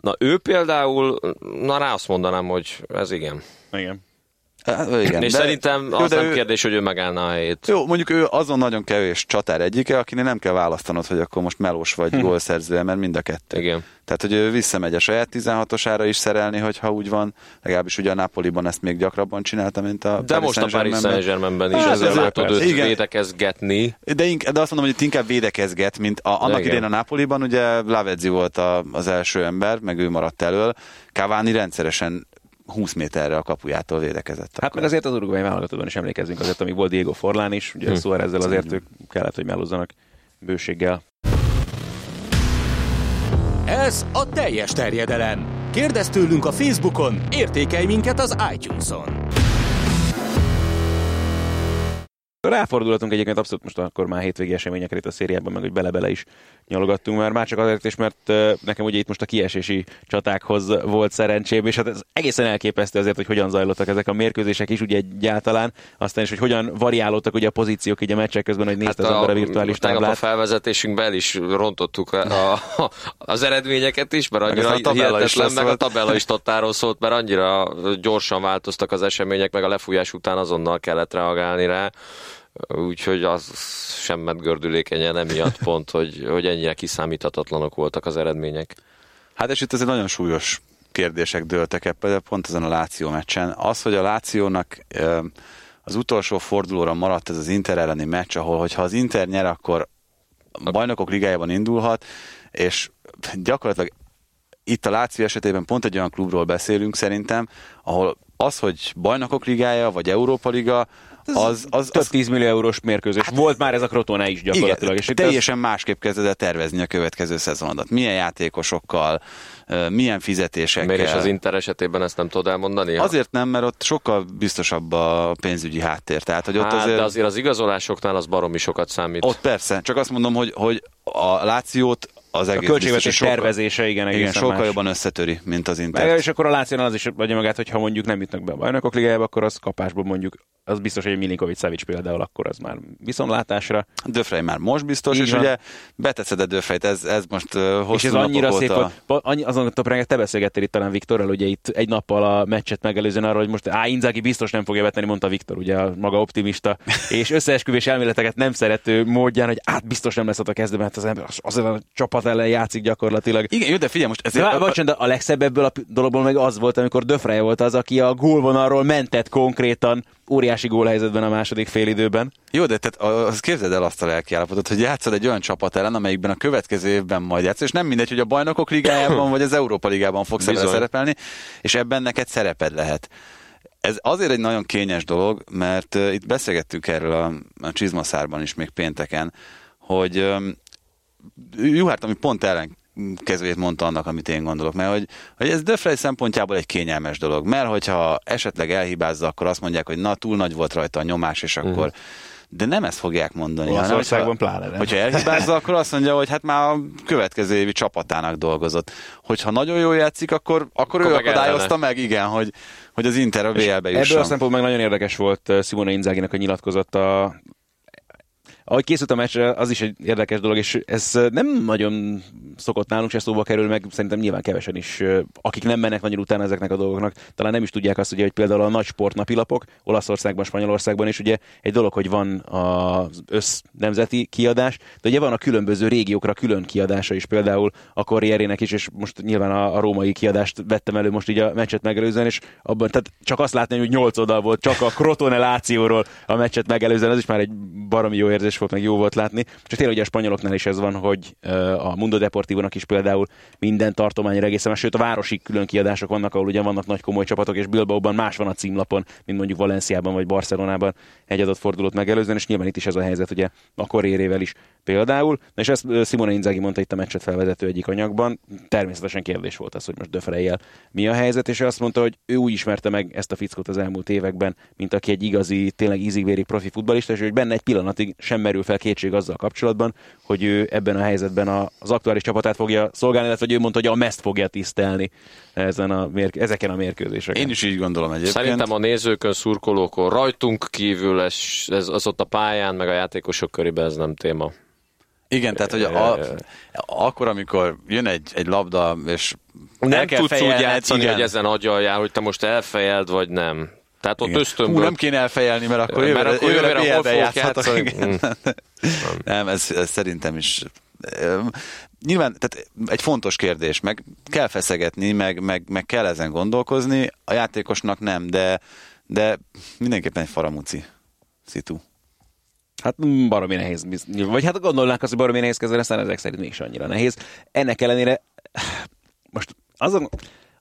Na ő például, na rá azt mondanám, hogy ez igen. Igen. Hát, igen, és de, szerintem az jó, nem ő, kérdés, hogy ő megállna a helyét. Jó, mondjuk ő azon nagyon kevés csatár egyike, akinek nem kell választanod, hogy akkor most melós vagy hm. gólszerző, mert mind a kettő. Igen. Tehát, hogy ő visszamegy a saját 16-osára is szerelni, hogyha úgy van. Legalábbis ugye a Napoliban ezt még gyakrabban csinálta, mint a De Paris most a Paris Saint-Germainben is hát, ezzel látod őt igen. védekezgetni. De, ink, de azt mondom, hogy itt inkább védekezget, mint a, annak idén a Napoliban, ugye Lavezzi volt a, az első ember, meg ő maradt elől. Cavani rendszeresen 20 méterre a kapujától védekezett. Hát akkor. mert azért az uruguay válogatóban is emlékezzünk, azért amíg volt Diego Forlán is, ugye hm. szóval ezzel azért ők kellett, hogy mellozzanak bőséggel. Ez a teljes terjedelem. Kérdezz tőlünk a Facebookon, értékelj minket az iTunes-on. Ráfordulhatunk egyébként abszolút most akkor már hétvégi eseményekre itt a szériában, meg hogy bele-bele is nyalogattunk már, már csak azért is, mert nekem ugye itt most a kiesési csatákhoz volt szerencsém, és hát ez egészen elképesztő azért, hogy hogyan zajlottak ezek a mérkőzések is, ugye egyáltalán, aztán is, hogy hogyan variálódtak ugye a pozíciók így a meccsek közben, hogy nézte hát az ember a virtuális táblát. a felvezetésünkben el is rontottuk a, a, az eredményeket is, mert annyira meg a hihetetlen, meg a tabella is tottáról szólt, mert annyira gyorsan változtak az események, meg a lefújás után azonnal kellett reagálni rá úgyhogy az sem ment gördülékenyen emiatt pont, hogy, hogy ennyire kiszámíthatatlanok voltak az eredmények. Hát és itt azért nagyon súlyos kérdések dőltek ebben, pont ezen a Láció meccsen. Az, hogy a Lációnak az utolsó fordulóra maradt ez az Inter elleni meccs, ahol hogyha az Inter nyer, akkor a bajnokok ligájában indulhat, és gyakorlatilag itt a Láció esetében pont egy olyan klubról beszélünk szerintem, ahol az, hogy bajnokok ligája vagy Európa liga, az, az, több az, 10 millió eurós mérkőzés. Hát, Volt már ez a Crotone is gyakorlatilag. Igen, és teljesen az... másképp kezded el tervezni a következő szezonodat. Milyen játékosokkal, milyen fizetésekkel. Miért is az Inter esetében ezt nem tudod elmondani? Azért nem, mert ott sokkal biztosabb a pénzügyi háttér. Tehát, hogy ott hát, azért... de azért az igazolásoknál az baromi sokat számít. Ott persze, csak azt mondom, hogy, hogy a Lációt az egész a költségvetés tervezése, igen, igen sokkal más. jobban összetöri, mint az Inter. Meg, és akkor a Lációnál az is adja magát, hogy ha mondjuk nem jutnak be a bajnokok ligájába, akkor az kapásból mondjuk az biztos, hogy Milinkovic Savic például akkor az már viszontlátásra. Döfrej már most biztos, Így és van. ugye beteszed a Döfrejt, ez, ez most uh, hosszú És ez annyira szép, hogy annyi, azon a te beszélgettél itt talán Viktorral, ugye itt egy nappal a meccset megelőzően arra, hogy most á, Inzaghi biztos nem fogja vetni, mondta Viktor, ugye a maga optimista, és összeesküvés elméleteket nem szerető módján, hogy át biztos nem lesz ott a kezdőben, hát az ember az, az a csapat ellen játszik gyakorlatilag. Igen, jó, de figyelj most. Ezért... De, bocsán, de a legszebb ebből a dologból meg az volt, amikor Döfrej volt az, aki a gólvonalról mentett konkrétan óriási gólhelyzetben a második félidőben. Jó, de tehát az képzeld el azt a lelkiállapotot, hogy játszod egy olyan csapat ellen, amelyikben a következő évben majd játsz, és nem mindegy, hogy a bajnokok ligájában vagy az Európa ligában fogsz Bizony. szerepelni, és ebben neked szereped lehet. Ez azért egy nagyon kényes dolog, mert itt beszélgettünk erről a, a Csizmaszárban is még pénteken, hogy Juhárt, ami pont ellen kezvét mondta annak, amit én gondolok. Mert hogy, hogy ez Döfrey szempontjából egy kényelmes dolog. Mert hogyha esetleg elhibázza, akkor azt mondják, hogy na, túl nagy volt rajta a nyomás, és akkor uh-huh. De nem ezt fogják mondani. Olaszországban pláne nem. Hogyha elhibázza, akkor azt mondja, hogy hát már a következő évi csapatának dolgozott. Hogyha nagyon jól játszik, akkor, akkor, akkor ő akadályozta meg, igen, hogy, hogy az Inter a BL-be jusson. Ebből a szempontból meg nagyon érdekes volt Simone Inzáginak a nyilatkozata ahogy készült a meccsre, az is egy érdekes dolog, és ez nem nagyon szokott nálunk se szóba kerül, meg szerintem nyilván kevesen is, akik nem mennek nagyon utána ezeknek a dolgoknak, talán nem is tudják azt, ugye, hogy például a nagy sportnapilapok Olaszországban, Spanyolországban is ugye egy dolog, hogy van az össz nemzeti kiadás, de ugye van a különböző régiókra külön kiadása is, például a karrierének is, és most nyilván a, a római kiadást vettem elő most így a meccset megelőzően, és abban, tehát csak azt látni, hogy nyolc oldal volt, csak a Crotone Lációról a meccset megelőzően, ez is már egy baromi jó érzés volt, meg jó volt látni. Csak tényleg ugye a spanyoloknál is ez van, hogy a Mundo Deportivo-nak is például minden tartományra egészen, sőt a városi külön kiadások vannak, ahol ugye vannak nagy komoly csapatok, és Bilbaoban más van a címlapon, mint mondjuk Valenciában vagy Barcelonában egy adott fordulót megelőzően, és nyilván itt is ez a helyzet, ugye a korérével is például. És ezt Simone Inzaghi mondta itt a meccset felvezető egyik anyagban. Természetesen kérdés volt az, hogy most Döferejjel mi a helyzet, és azt mondta, hogy ő úgy ismerte meg ezt a fickót az elmúlt években, mint aki egy igazi, tényleg ízigvéri profi futbalista, és hogy benne egy pillanatig sem merül fel kétség azzal kapcsolatban, hogy ő ebben a helyzetben az aktuális csapatát fogja szolgálni, illetve hogy ő mondta, hogy a meszt fogja tisztelni ezen a mérk- ezeken a mérkőzéseken. Én is így gondolom egyébként. Szerintem a nézőkön, szurkolókon, rajtunk kívül ez, ez az ott a pályán, meg a játékosok körében ez nem téma. Igen, tehát hogy a, akkor, amikor jön egy, egy labda, és nem tudsz úgy játszani, igen. hogy ezen agyaljál, hogy te most elfejeld, vagy nem. Tehát ott ösztönből... Hú, nem kéne elfejelni, mert akkor jövőre, mert akkor jövőre, jövőre játszhatok. Mm. nem, ez, ez szerintem is nyilván tehát egy fontos kérdés, meg kell feszegetni, meg, meg, meg kell ezen gondolkozni, a játékosnak nem, de, de mindenképpen egy faramuci szitu. Hát mm, baromi nehéz. Vagy hát gondolnánk azt, hogy baromi nehéz kezelni, aztán ezek szerint mégis annyira nehéz. Ennek ellenére most azon,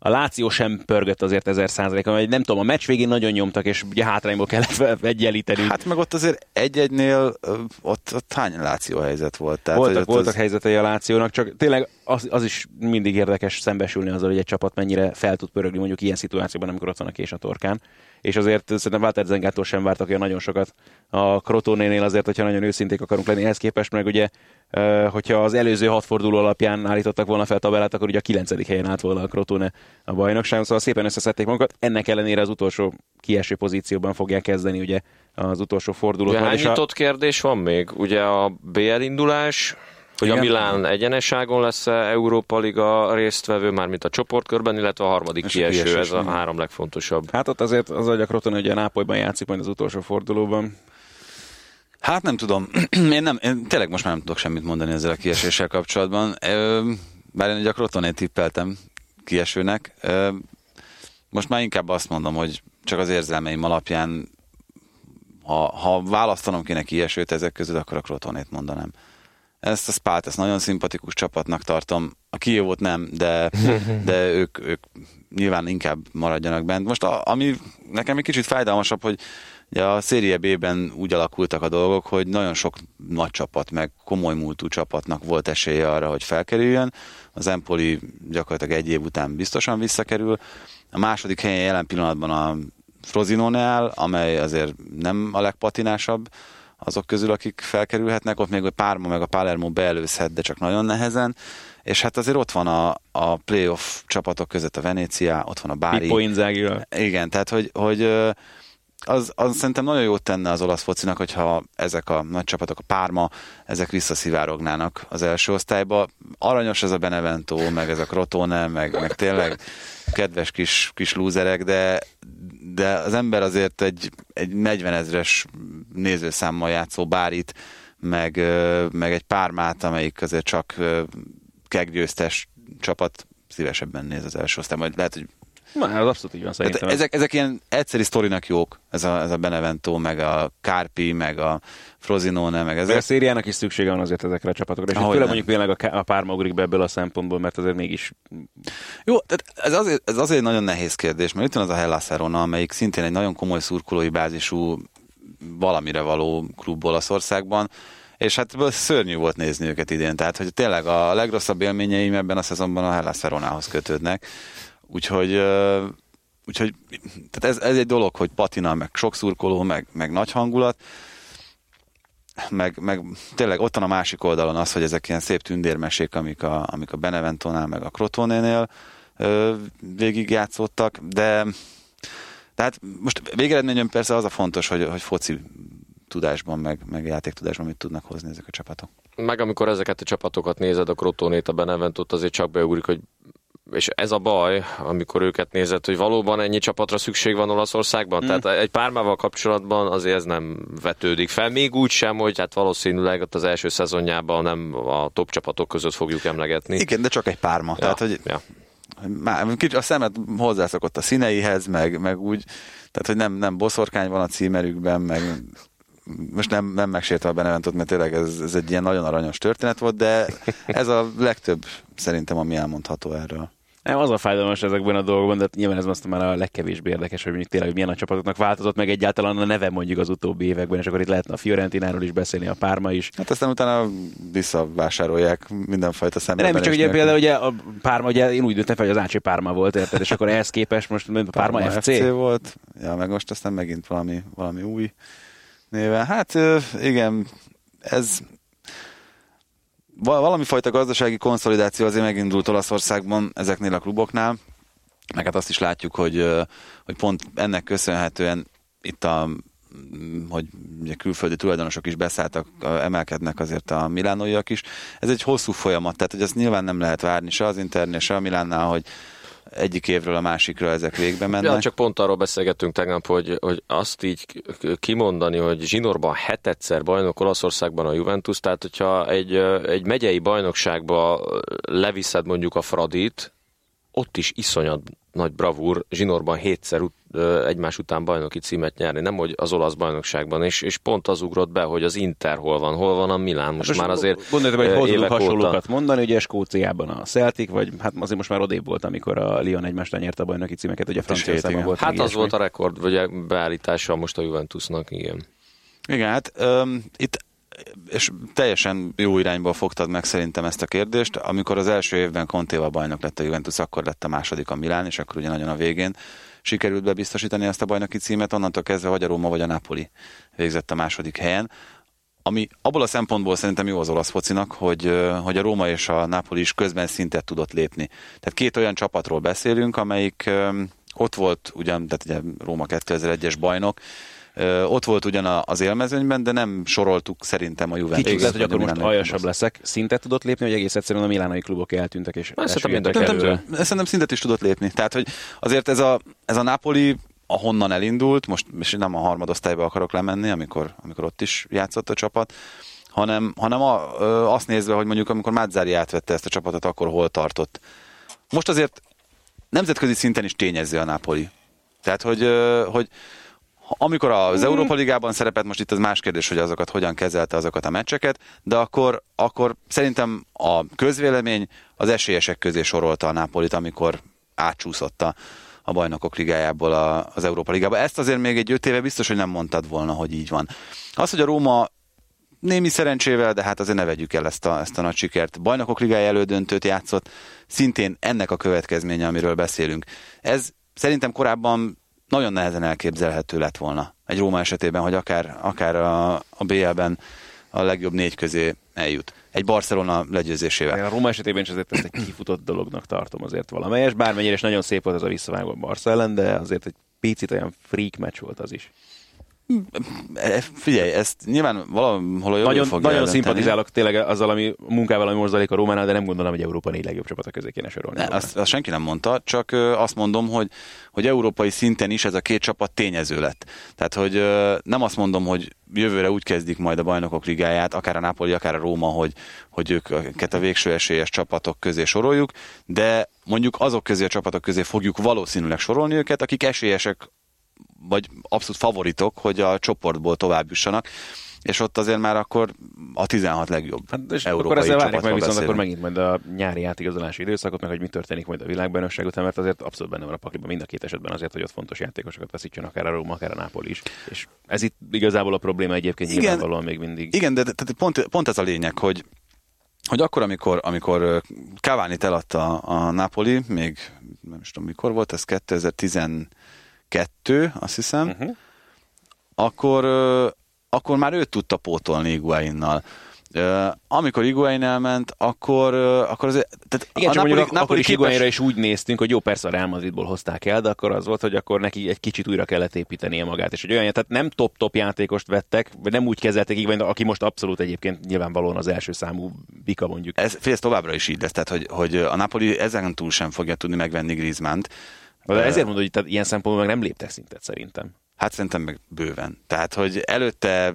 a Láció sem pörgött azért ezer százalékon, vagy nem tudom, a meccs végén nagyon nyomtak, és ugye hátrányból kellett egyenlíteni. Hát meg ott azért egy-egynél ott, ott hány Láció helyzet volt? Tehát, voltak, voltak az... helyzetei a Lációnak, csak tényleg az, az, is mindig érdekes szembesülni azzal, hogy egy csapat mennyire fel tud pörögni mondjuk ilyen szituációban, amikor ott van a kés a torkán és azért szerintem Walter Zengától sem vártak olyan nagyon sokat a Krotónénél azért, hogyha nagyon őszinték akarunk lenni ehhez képest, meg ugye hogyha az előző hat forduló alapján állítottak volna fel tabellát, akkor ugye a kilencedik helyen állt volna a Crotone a bajnokságon, szóval szépen összeszedték magukat. Ennek ellenére az utolsó kieső pozícióban fogják kezdeni ugye az utolsó fordulót. Ugye hány a... kérdés van még? Ugye a BL indulás, hogy Igen. a Milán egyeneságon lesz Európa Liga résztvevő, már mint a csoportkörben, illetve a harmadik kieső, kieső, ez a három legfontosabb. Hát ott azért az a Crotone, hogy a Nápolyban játszik majd az utolsó fordulóban. Hát nem tudom. Én, nem, én tényleg most már nem tudok semmit mondani ezzel a kieséssel kapcsolatban. Bár én egy a Crotonét tippeltem kiesőnek. Most már inkább azt mondom, hogy csak az érzelmeim alapján ha, ha választanom kéne kiesőt ezek közül, akkor a Crotonét mondanám. Ezt a Spát, ezt nagyon szimpatikus csapatnak tartom. A Kievót nem, de, de ők, ők nyilván inkább maradjanak bent. Most a, ami nekem egy kicsit fájdalmasabb, hogy Ugye a Szérie B-ben úgy alakultak a dolgok, hogy nagyon sok nagy csapat, meg komoly múltú csapatnak volt esélye arra, hogy felkerüljön. Az Empoli gyakorlatilag egy év után biztosan visszakerül. A második helyen jelen pillanatban a Frosinone áll, amely azért nem a legpatinásabb azok közül, akik felkerülhetnek, ott még a Párma meg a Palermo beelőzhet, de csak nagyon nehezen, és hát azért ott van a, a playoff csapatok között a Venécia, ott van a Bári. Pippo Igen, tehát hogy, hogy az, az szerintem nagyon jót tenne az olasz focinak, hogyha ezek a nagy csapatok, a Párma, ezek visszaszivárognának az első osztályba. Aranyos ez a Benevento, meg ez a Crotone, meg, meg tényleg kedves kis, kis lúzerek, de, de az ember azért egy, egy 40 ezres nézőszámmal játszó bárit, meg, meg egy pármát, amelyik azért csak keggyőztes csapat szívesebben néz az első osztály. Majd lehet, hogy Na, az abszolút így van szerintem. ezek, ezek ilyen egyszeri sztorinak jók, ez a, ez a Benevento, meg a Kárpi, meg a Frosinone, meg ezek. a szériának is szüksége van azért ezekre a csapatokra, és főleg mondjuk tényleg a, a párma ugrik be ebből a szempontból, mert azért mégis... Jó, tehát ez azért, ez azért nagyon nehéz kérdés, mert itt van az a Hellas Verona, amelyik szintén egy nagyon komoly szurkolói bázisú valamire való klub Olaszországban, és hát szörnyű volt nézni őket idén, tehát hogy tényleg a legrosszabb élményeim ebben a szezonban a Hellas Veronához kötődnek, úgyhogy úgyhogy tehát ez, ez egy dolog, hogy patina, meg sok szurkoló, meg, meg nagy hangulat, meg, meg tényleg ott van a másik oldalon az, hogy ezek ilyen szép tündérmesék, amik a, amik a Beneventónál, meg a Crotonénél végig játszottak, de tehát most végeredményen persze az a fontos, hogy, hogy foci tudásban, meg, meg játéktudásban mit tudnak hozni ezek a csapatok. Meg amikor ezeket a csapatokat nézed, a Crotonét, a Beneventot, azért csak beugrik, hogy és ez a baj, amikor őket nézed, hogy valóban ennyi csapatra szükség van Olaszországban. Hmm. Tehát egy pármával kapcsolatban azért ez nem vetődik fel. Még úgy sem, hogy hát valószínűleg ott az első szezonjában nem a top csapatok között fogjuk emlegetni. Igen, de csak egy párma. Ja, Tehát, hogy ja. Már, a szemet hozzászokott a színeihez, meg, meg úgy, tehát, hogy nem, nem boszorkány van a címerükben, meg most nem, nem megsértve a Beneventot, mert tényleg ez, ez egy ilyen nagyon aranyos történet volt, de ez a legtöbb szerintem, ami elmondható erről. Nem, az a fájdalmas ezekben a dolgokban, de nyilván ez azt már a legkevésbé érdekes, hogy mondjuk tényleg milyen a csapatoknak változott meg egyáltalán a neve mondjuk az utóbbi években, és akkor itt lehetne a Fiorentináról is beszélni, a Párma is. Hát aztán utána visszavásárolják mindenfajta szemben. Nem, csak ugye például ugye a Párma, ugye én úgy döntem fel, hogy az Ácsi Párma volt, érted, és akkor ehhez képest most a Párma, Párma FC. FC. volt, ja, meg most aztán megint valami, valami új néven. Hát igen, ez valami fajta gazdasági konszolidáció azért megindult Olaszországban ezeknél a kluboknál, meg hát azt is látjuk, hogy, hogy pont ennek köszönhetően itt a hogy ugye külföldi tulajdonosok is beszálltak, emelkednek azért a milánóiak is. Ez egy hosszú folyamat, tehát hogy azt nyilván nem lehet várni se az Internél, se a Milánnál, hogy egyik évről a másikra ezek végbe mennek. Ja, csak pont arról beszélgettünk tegnap, hogy, hogy azt így kimondani, hogy zsinórban hetedszer bajnok Olaszországban a Juventus, tehát hogyha egy, egy megyei bajnokságba leviszed mondjuk a Fradit, ott is iszonyat nagy bravúr zsinórban hétszer ut- egymás után bajnoki címet nyerni, nem hogy az olasz bajnokságban, és, és pont az ugrott be, hogy az Inter hol van, hol van a Milán, most, most már azért Gondoltam, hogy hozzuk hasonlókat óta. mondani, ugye Skóciában a Celtic, vagy hát azért most már odébb volt, amikor a Lyon egymásra nyerte a bajnoki címeket, ugye Franciaországban volt. Hát az ilyesmi. volt a rekord, vagy beállítása most a Juventusnak, igen. Igen, hát um, itt és teljesen jó irányba fogtad meg szerintem ezt a kérdést. Amikor az első évben Contéval bajnok lett a Juventus, akkor lett a második a Milán, és akkor ugye nagyon a végén sikerült bebiztosítani ezt a bajnoki címet, onnantól kezdve vagy a Róma, vagy a Napoli végzett a második helyen. Ami abból a szempontból szerintem jó az olasz focinak, hogy, hogy a Róma és a Napoli is közben szintet tudott lépni. Tehát két olyan csapatról beszélünk, amelyik ott volt ugyan, tehát ugye Róma 2001-es bajnok, ott volt ugyan az élmezőnyben, de nem soroltuk szerintem a Juventus. Kicsit lehet, hogy akkor most aljasabb leszek. Szintet tudott lépni, hogy egész egyszerűen a milánai klubok eltűntek, és szerintem, szerintem szintet is tudott lépni. Tehát, hogy azért ez a, ez a Napoli ahonnan elindult, most és nem a harmadosztályba akarok lemenni, amikor, amikor ott is játszott a csapat, hanem, hanem a, ö, azt nézve, hogy mondjuk amikor Mázzári átvette ezt a csapatot, akkor hol tartott. Most azért nemzetközi szinten is tényező a Napoli. Tehát, hogy, ö, hogy amikor az mm. Európa Ligában szerepelt, most itt az más kérdés, hogy azokat hogyan kezelte azokat a meccseket, de akkor, akkor szerintem a közvélemény az esélyesek közé sorolta a Nápolit, amikor átcsúszott a, a bajnokok ligájából a, az Európa Ligába. Ezt azért még egy öt éve biztos, hogy nem mondtad volna, hogy így van. Az, hogy a Róma némi szerencsével, de hát azért ne vegyük el ezt a, ezt a nagy sikert. Bajnokok ligája elődöntőt játszott, szintén ennek a következménye, amiről beszélünk. Ez szerintem korábban nagyon nehezen elképzelhető lett volna egy Róma esetében, hogy akár, akár a, a BL-ben a legjobb négy közé eljut. Egy Barcelona legyőzésével. A Róma esetében is azért ezt egy kifutott dolognak tartom azért valamelyes, bármennyire is nagyon szép volt ez a visszavágó a Barca ellen, de azért egy picit olyan freak meccs volt az is. Figyelj, ezt nyilván valahol a Nagyon, fogja nagyon szimpatizálok tényleg azzal, ami munkával, ami most a Rómánál, de nem gondolom, hogy Európa négy legjobb csapata közé kéne sorolni. Ne, azt, azt, senki nem mondta, csak azt mondom, hogy, hogy európai szinten is ez a két csapat tényező lett. Tehát, hogy nem azt mondom, hogy jövőre úgy kezdik majd a bajnokok ligáját, akár a Napoli, akár a Róma, hogy, hogy őket a végső esélyes csapatok közé soroljuk, de mondjuk azok közé a csapatok közé fogjuk valószínűleg sorolni őket, akik esélyesek vagy abszolút favoritok, hogy a csoportból tovább jussanak és ott azért már akkor a 16 legjobb hát, és európai akkor várjuk meg viszont beszélünk. akkor megint majd a nyári átigazolási időszakot, meg hogy mi történik majd a világbajnokság után, mert azért abszolút benne van a pakliban mind a két esetben azért, hogy ott fontos játékosokat veszítsen akár a Róma, akár a Nápol is. És ez itt igazából a probléma egyébként igen, nyilvánvalóan még mindig. Igen, de, de pont, pont ez a lényeg, hogy hogy akkor, amikor, amikor Cavani eladta a Napoli, még nem is tudom mikor volt, ez 2010 kettő, azt hiszem, uh-huh. akkor, akkor már őt tudta pótolni Iguainnal. Uh, amikor Iguain elment, akkor, uh, akkor az, tehát Igen, a csak Napoli, mondjuk Napoli akkor is képes... Iguainra is úgy néztünk, hogy jó, persze a Real Madridból hozták el, de akkor az volt, hogy akkor neki egy kicsit újra kellett építenie magát, és hogy olyan, tehát nem top-top játékost vettek, vagy nem úgy kezelték Iguain, aki most abszolút egyébként nyilvánvalóan az első számú bika mondjuk. Ez, fél, ez továbbra is így lesz, tehát hogy, hogy a Napoli ezen túl sem fogja tudni megvenni Griezmann-t, de ezért mondod, hogy tehát ilyen szempontból meg nem léptek szintet szerintem. Hát szerintem meg bőven. Tehát, hogy előtte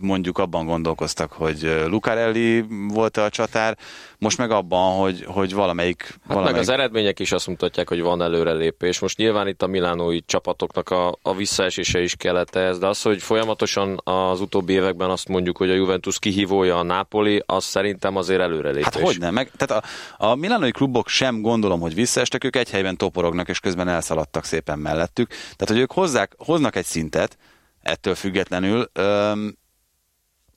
mondjuk abban gondolkoztak, hogy Lucarelli volt a csatár, most meg abban, hogy, hogy valamelyik... Hát valamelyik... meg az eredmények is azt mutatják, hogy van előrelépés. Most nyilván itt a milánói csapatoknak a, a visszaesése is kellett ez, de az, hogy folyamatosan az utóbbi években azt mondjuk, hogy a Juventus kihívója a Napoli, az szerintem azért előrelépés. Hát hogy nem? Meg, tehát a, a milánói klubok sem gondolom, hogy visszaestek, ők egy helyben toporognak, és közben elszaladtak szépen mellettük. Tehát, hogy ők hozzák, hoznak egy szintet, ettől függetlenül, öm,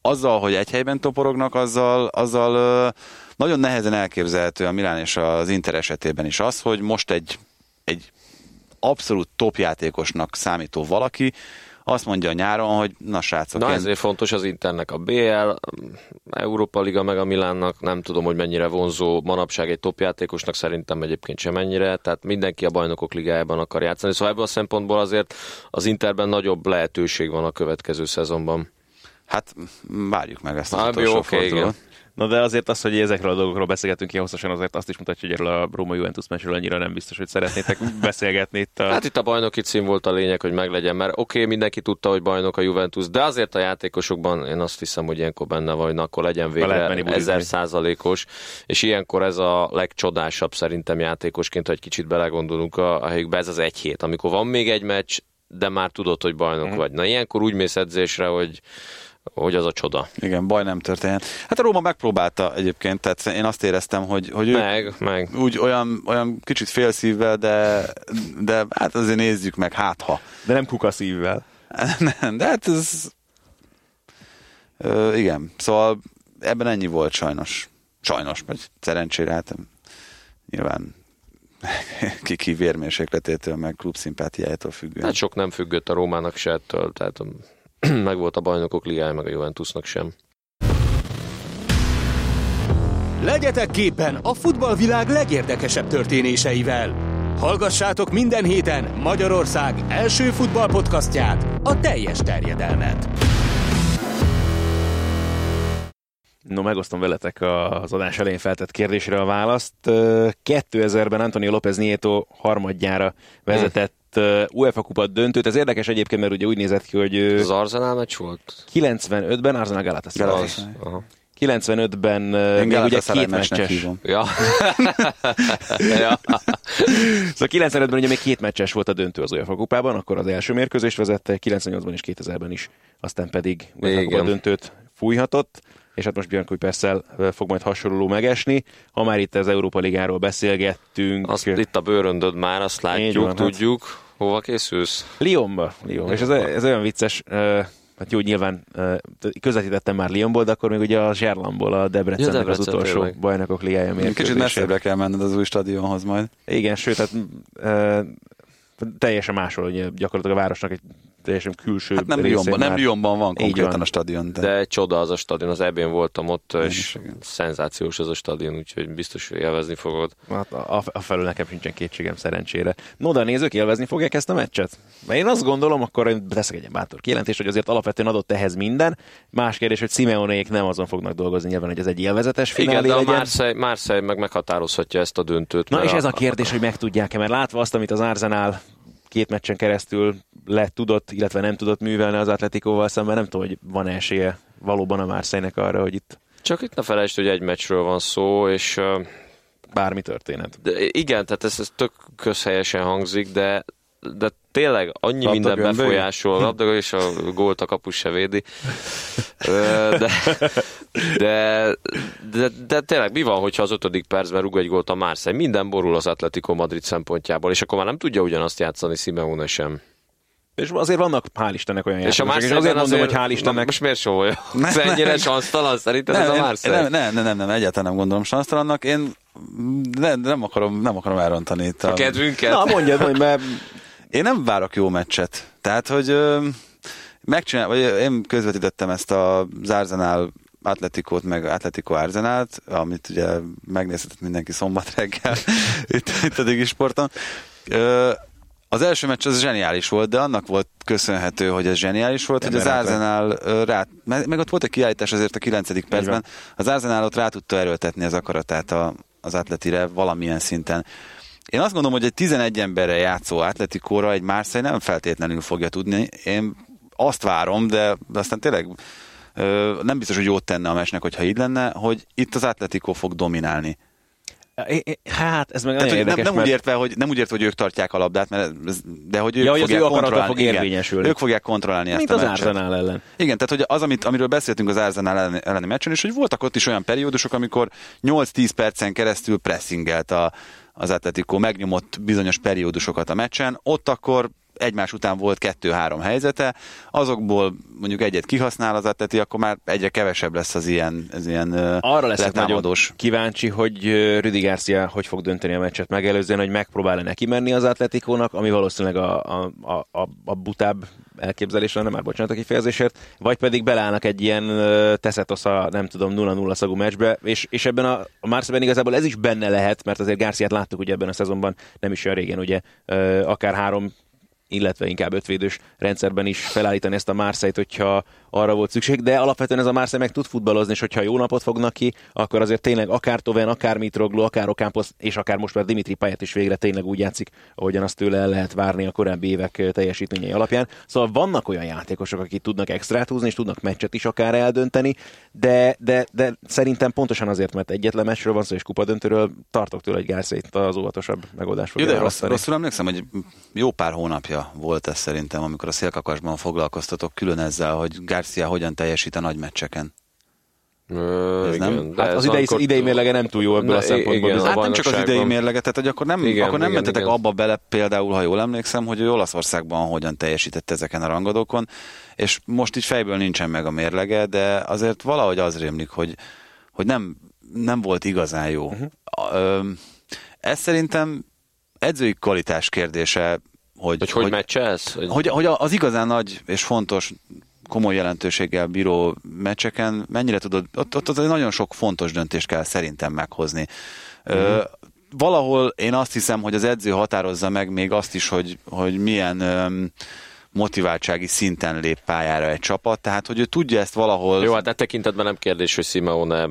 azzal, hogy egy helyben toporognak, azzal, azzal nagyon nehezen elképzelhető a Milán és az Inter esetében is az, hogy most egy, egy abszolút topjátékosnak számító valaki azt mondja a nyáron, hogy na srácok. Na én... ezért fontos az Internek a BL, Európa Liga meg a Milánnak, nem tudom, hogy mennyire vonzó manapság egy topjátékosnak, szerintem egyébként sem mennyire, tehát mindenki a bajnokok ligájában akar játszani, szóval ebből a szempontból azért az Interben nagyobb lehetőség van a következő szezonban. Hát várjuk meg ezt az ah, utolsó jó, okay, igen. Na de azért az, hogy ezekről a dolgokról beszélgetünk ilyen hosszasan, azért azt is mutatja, hogy erről a Roma Juventus meccsről annyira nem biztos, hogy szeretnétek beszélgetni itt. A... Hát itt a bajnoki cím volt a lényeg, hogy meglegyen, mert oké, okay, mindenki tudta, hogy bajnok a Juventus, de azért a játékosokban én azt hiszem, hogy ilyenkor benne vagy, akkor legyen végre ezer százalékos, és ilyenkor ez a legcsodásabb szerintem játékosként, ha egy kicsit belegondolunk a, a helyükbe, ez az egy hét, amikor van még egy meccs, de már tudod, hogy bajnok mm. vagy. Na ilyenkor úgy mész edzésre, hogy hogy az a csoda. Igen, baj nem történt. Hát a Róma megpróbálta egyébként, tehát én azt éreztem, hogy, hogy meg, meg. úgy olyan, olyan kicsit félszívvel, de, de hát azért nézzük meg, hát ha. De nem kukaszívvel. nem, de hát ez... Ö, igen, szóval ebben ennyi volt sajnos. Sajnos, vagy szerencsére, hát nyilván ki vérmérsékletétől, meg klubszimpátiájától függően. Hát sok nem függött a Rómának se ettől, tehát meg volt a bajnokok ligája, meg a Juventusnak sem. Legyetek képen a futballvilág legérdekesebb történéseivel. Hallgassátok minden héten Magyarország első futballpodcastját, a teljes terjedelmet. No, megosztom veletek az adás elején feltett kérdésre a választ. 2000-ben Antonio López Nieto harmadjára vezetett UEFA kupa döntőt. Ez érdekes egyébként, mert ugye úgy nézett ki, hogy... Az Arsenal meccs volt? 95-ben Arsenal Galatasaray. 95-ben még ugye két meccses. Ja. ja. szóval 95-ben ugye még két meccses volt a döntő az UEFA kupában, akkor az első mérkőzést vezette, 98-ban és 2000-ben is, aztán pedig UEFA kupa döntőt fújhatott és hát most Björn Kuiperszel fog majd hasonló megesni. Ha már itt az Európa Ligáról beszélgettünk. Azt, itt a bőröndöd már, azt látjuk, van, tudjuk. Hát. Hova készülsz? Lyonba. Lyon. És ez, ez olyan vicces, Hát jó, nyilván közvetítettem már Lyonból, de akkor még ugye a Zserlamból, a Debrecennek ja, Debrecen, az utolsó tényleg. bajnokok ligája mérkőzését. Kicsit messzebbre kell menned az új stadionhoz majd. Igen, sőt, hát teljesen máshol, ugye gyakorlatilag a városnak egy teljesen külső hát nem Lyonban, nem Lyonban van konkrétan van. a stadion. De... de csoda az a stadion, az ebén voltam ott, Én és igen. szenzációs az a stadion, úgyhogy biztos, hogy élvezni fogod. Hát a, a felül nekem sincsen kétségem szerencsére. No, de a nézők élvezni fogják ezt a meccset? Mert én azt gondolom, akkor én teszek egy bátor kijelentést, hogy azért alapvetően adott ehhez minden. Más kérdés, hogy Simeonék nem azon fognak dolgozni nyilván, hogy ez egy élvezetes finálé Igen, de a Marseille, Marseille meg meghatározhatja ezt a döntőt. Na és ez a kérdés, hogy meg tudják-e, mert látva azt, amit az Arsenal két meccsen keresztül le tudott, illetve nem tudott művelni az Atletikóval szemben, nem tudom, hogy van esélye valóban a marseille arra, hogy itt... Csak itt ne felejtsd, hogy egy meccsről van szó, és... Uh, Bármi történhet. De igen, tehát ez, ez tök közhelyesen hangzik, de de tényleg annyi Labda minden gömböly? befolyásol, labda és a gólt a kapus se védi. De, de, de, de, tényleg mi van, hogyha az ötödik percben rúg egy gólt a Marseille? Minden borul az Atletico Madrid szempontjából, és akkor már nem tudja ugyanazt játszani Simeone sem. És azért vannak, hál' Istennek olyan és játékosok. És, a azért mondom, hogy hál' Istennek. Most miért olyan? Ez ennyire sansztalan szerinted nem, ez a Marseille? Nem, nem, nem, nem, nem, egyáltalán nem gondolom sansztalannak. Én nem, nem, akarom, nem akarom elrontani itt a... a kedvünket. Na, mondjad, hogy mert én nem várok jó meccset. Tehát, hogy ö, megcsinál, vagy én közvetítettem ezt a Arsenal Atletikót, meg Atletico Arzenát, amit ugye megnézhetett mindenki szombat reggel itt, itt a Digi Sporton. Ö, az első meccs az zseniális volt, de annak volt köszönhető, hogy ez zseniális volt, Nem hogy az Arsenal rá, meg ott volt egy kiállítás azért a 9. percben, az Arsenal ott rá tudta erőltetni az akaratát a, az atletire valamilyen szinten. Én azt gondolom, hogy egy 11 emberre játszó atletikóra egy Marseille nem feltétlenül fogja tudni. Én azt várom, de aztán tényleg nem biztos, hogy jót tenne a mesnek, hogyha így lenne, hogy itt az Atletico fog dominálni. Hát, ez meg Tehát, érdekes, nem, nem, mert... úgy értve, hogy, nem úgy értve, hogy ők tartják a labdát, mert de hogy ők ja, fogják az ő kontrollálni. fog érvényesülni. Igen, ők fogják kontrollálni Mint ezt a meccset. Arsenal ellen. Igen, tehát hogy az, amit, amiről beszéltünk az Arsenal elleni, elleni meccsen, és hogy voltak ott is olyan periódusok, amikor 8-10 percen keresztül pressingelt a, az Atletico megnyomott bizonyos periódusokat a meccsen, ott akkor egymás után volt kettő-három helyzete, azokból mondjuk egyet kihasznál az Atleti, akkor már egyre kevesebb lesz az ilyen, az ilyen Arra lesz nagyon kíváncsi, hogy Rüdi Garcia hogy fog dönteni a meccset megelőzően, hogy megpróbál-e neki menni az Atletikónak, ami valószínűleg a, a, a, a butább elképzelés lenne, már bocsánat a kifejezésért, vagy pedig belállnak egy ilyen teszetosz a nem tudom 0-0 szagú meccsbe, és, és ebben a, a Marseille igazából ez is benne lehet, mert azért Garciát láttuk ugye ebben a szezonban, nem is olyan régen, ugye akár három illetve inkább ötvédős rendszerben is felállítani ezt a Marseille-t, hogyha arra volt szükség, de alapvetően ez a Marseille meg tud futballozni, és hogyha jó napot fognak ki, akkor azért tényleg akár Toven, akár Mitroglou, akár Okámposz, és akár most már Dimitri Payet is végre tényleg úgy játszik, ahogyan azt tőle el lehet várni a korábbi évek teljesítményei alapján. Szóval vannak olyan játékosok, akik tudnak extrát húzni, és tudnak meccset is akár eldönteni, de, de, de szerintem pontosan azért, mert egyetlen meccsről van szó, és kupadöntőről tartok tőle, hogy Gárszét az óvatosabb megoldás fogja Jó, rossz, rosszul emlékszem, hogy jó pár hónapja volt ez szerintem, amikor a szélkakasban foglalkoztatok külön ezzel, hogy Garcia hogyan teljesít a nagy meccseken. Ö, ez igen, nem? De hát az idei, akkor... idei mérlege nem túl jó ebből a szempontból. Igen, hát nem csak az idei mérlege, tehát hogy akkor nem, igen, akkor nem igen, mentetek igen. abba bele például, ha jól emlékszem, hogy Olaszországban hogyan teljesített ezeken a rangadókon, és most így fejből nincsen meg a mérlege, de azért valahogy az rémlik, hogy, hogy nem, nem volt igazán jó. Uh-huh. Ez szerintem edzői kvalitás kérdése, hogy... Hogy hogy, hogy meccselsz? Hogy... hogy, hogy az igazán nagy és fontos komoly jelentőséggel bíró meccseken mennyire tudod, ott, ott, ott nagyon sok fontos döntést kell szerintem meghozni. Mm. Ö, valahol én azt hiszem, hogy az edző határozza meg még azt is, hogy, hogy milyen öm, motiváltsági szinten lép pályára egy csapat, tehát hogy ő tudja ezt valahol... Jó, hát e tekintetben nem kérdés, hogy Simeone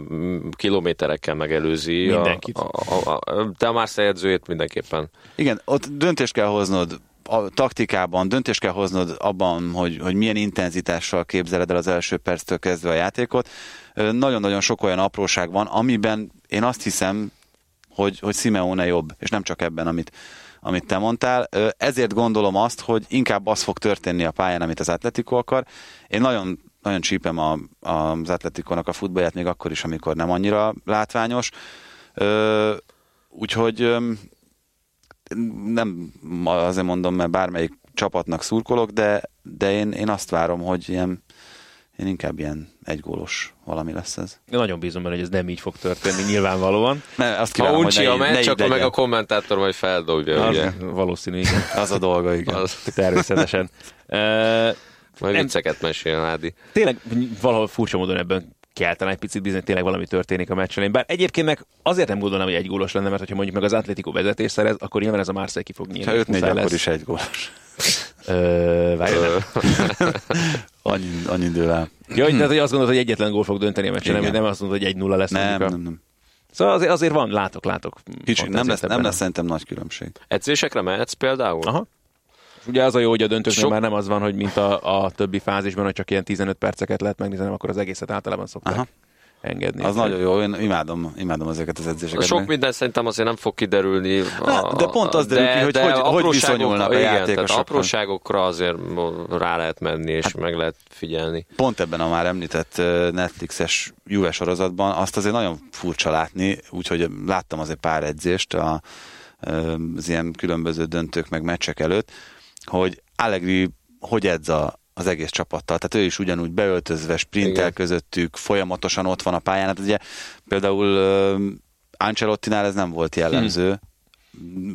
kilométerekkel megelőzi. Mindenkit. A, a, a, a, te a Marseille edzőjét mindenképpen. Igen, ott döntést kell hoznod a taktikában döntést kell hoznod abban, hogy, hogy milyen intenzitással képzeled el az első perctől kezdve a játékot. Nagyon-nagyon sok olyan apróság van, amiben én azt hiszem, hogy, hogy Simeone jobb, és nem csak ebben, amit, amit te mondtál. Ezért gondolom azt, hogy inkább az fog történni a pályán, amit az Atletico akar. Én nagyon nagyon csípem a, a, az Atletikonak a futballját, még akkor is, amikor nem annyira látványos. Úgyhogy nem azért mondom, mert bármelyik csapatnak szurkolok, de, de én, én azt várom, hogy ilyen, én inkább ilyen egygólos valami lesz ez. Én nagyon bízom benne, hogy ez nem így fog történni, nyilvánvalóan. Ne, azt kívánom, ha uncsi a meccs, akkor meg a kommentátor majd feldobja, az, ugye? Valószínű, igen. Az a dolga, igen. Az. Természetesen. Uh, majd nem, vicceket mesél, Nádi. Tényleg valahol furcsa módon ebben keltene egy picit bizony tényleg valami történik a meccsen. Bár egyébként meg azért nem gondolnám, hogy egy gólos lenne, mert ha mondjuk meg az Atlético vezetés szerez, akkor nyilván ez a Marseille ki fog nyílni. Ha 5 4 akkor is egy gólos. annyi, annyi idővel. Ja, hogy, tehát, hogy azt gondolod, hogy egyetlen gól fog dönteni a meccsen, nem, nem azt mondod, hogy egy nulla lesz. Nem, nem, nem. Szóval azért, azért van, látok, látok. Kicsi, nem lesz, nem lesz szerintem nagy különbség. Edzésekre mehetsz például? Aha. Ugye az a jó, hogy a döntőknél Sok... már nem az van, hogy mint a, a többi fázisban, hogy csak ilyen 15 perceket lehet megnézni, hanem akkor az egészet általában szokták. Aha engedni. Az nagyon jó, én imádom, imádom ezeket az edzéseket. Sok minden szerintem azért nem fog kiderülni. A, de pont az derül ki, hogy de hogy, hogy viszonyulnak igen, a játékosok. Apróságokra azért rá lehet menni, és hát, meg lehet figyelni. Pont ebben a már említett Netflixes Juve sorozatban azt azért nagyon furcsa látni, úgyhogy láttam azért pár edzést a, az ilyen különböző döntők meg meccsek előtt, hogy Allegri hogy edz a, az egész csapattal. Tehát ő is ugyanúgy beöltözve, sprintel Igen. közöttük, folyamatosan ott van a pályán. Hát ugye például uh, Ancelottinál ez nem volt jellemző. Hmm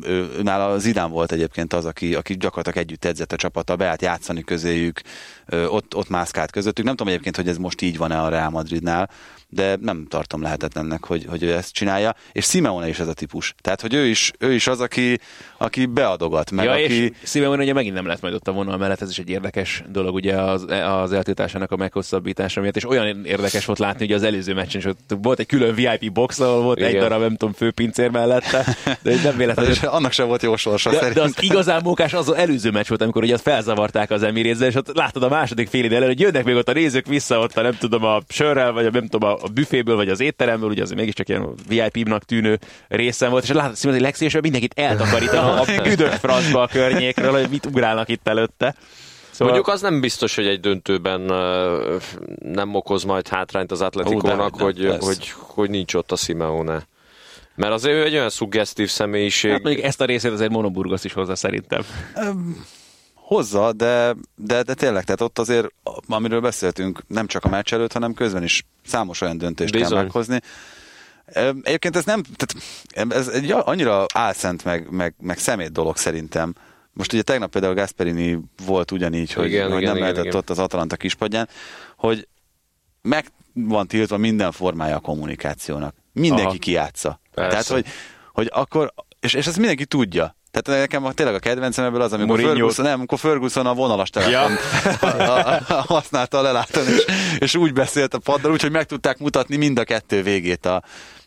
ő, nála Zidán volt egyébként az, aki, aki gyakorlatilag együtt edzett a csapata, beállt játszani közéjük, ott, ott mászkált közöttük. Nem tudom egyébként, hogy ez most így van-e a Real Madridnál, de nem tartom lehetetlennek, hogy, hogy ő ezt csinálja. És Simeone is ez a típus. Tehát, hogy ő is, ő is az, aki, aki beadogat. Meg ja, aki... és Simeone ugye megint nem lett majd ott a vonal mellett, ez is egy érdekes dolog, ugye az, az eltiltásának a meghosszabbítása miatt, és olyan érdekes volt látni, hogy az előző meccsen is ott volt egy külön VIP box, ahol volt Igen. egy darab, nem tudom, főpincér mellette, de nem véletlenül. annak sem volt jó sorsa de, de, az igazán mókás az, az előző meccs volt, amikor ugye felzavarták az emirézzel, és ott látod a második fél ide hogy jönnek még ott a nézők vissza ott a nem tudom a sörrel, vagy a, nem tudom a büféből, vagy az étteremből, ugye az mégiscsak ilyen VIP-nak tűnő részem volt, és látod, hogy legszívesebben mindenkit eltakarít a, a üdök francba a környékről, hogy mit ugrálnak itt előtte. Szóval... Mondjuk az nem biztos, hogy egy döntőben nem okoz majd hátrányt az Atletikónak, hogy, hogy, hogy nincs ott a Simeone. Mert azért ő egy olyan szuggesztív személyiség. Hát mondjuk ezt a részét azért Monoburgos is hozza szerintem. Hozza, de, de, de tényleg, tehát ott azért, amiről beszéltünk, nem csak a meccs előtt, hanem közben is számos olyan döntést Bizony. kell meghozni. Egyébként ez nem, tehát ez egy annyira álszent, meg, meg, meg szemét dolog szerintem. Most ugye tegnap például Gasperini volt ugyanígy, hogy, igen, hogy igen, nem igen, lehetett igen. ott az Atalanta kispadján, hogy meg van tiltva minden formája a kommunikációnak. Mindenki Aha. kiátsza. Persze. Tehát, hogy, hogy akkor, és, és ezt mindenki tudja. Tehát nekem tényleg a kedvencem ebből az, amikor Ferguson, nem, amikor Ferguson a vonalas telefon ja. használta a lelátón, és, és úgy beszélt a paddal, úgyhogy meg tudták mutatni mind a kettő végét a,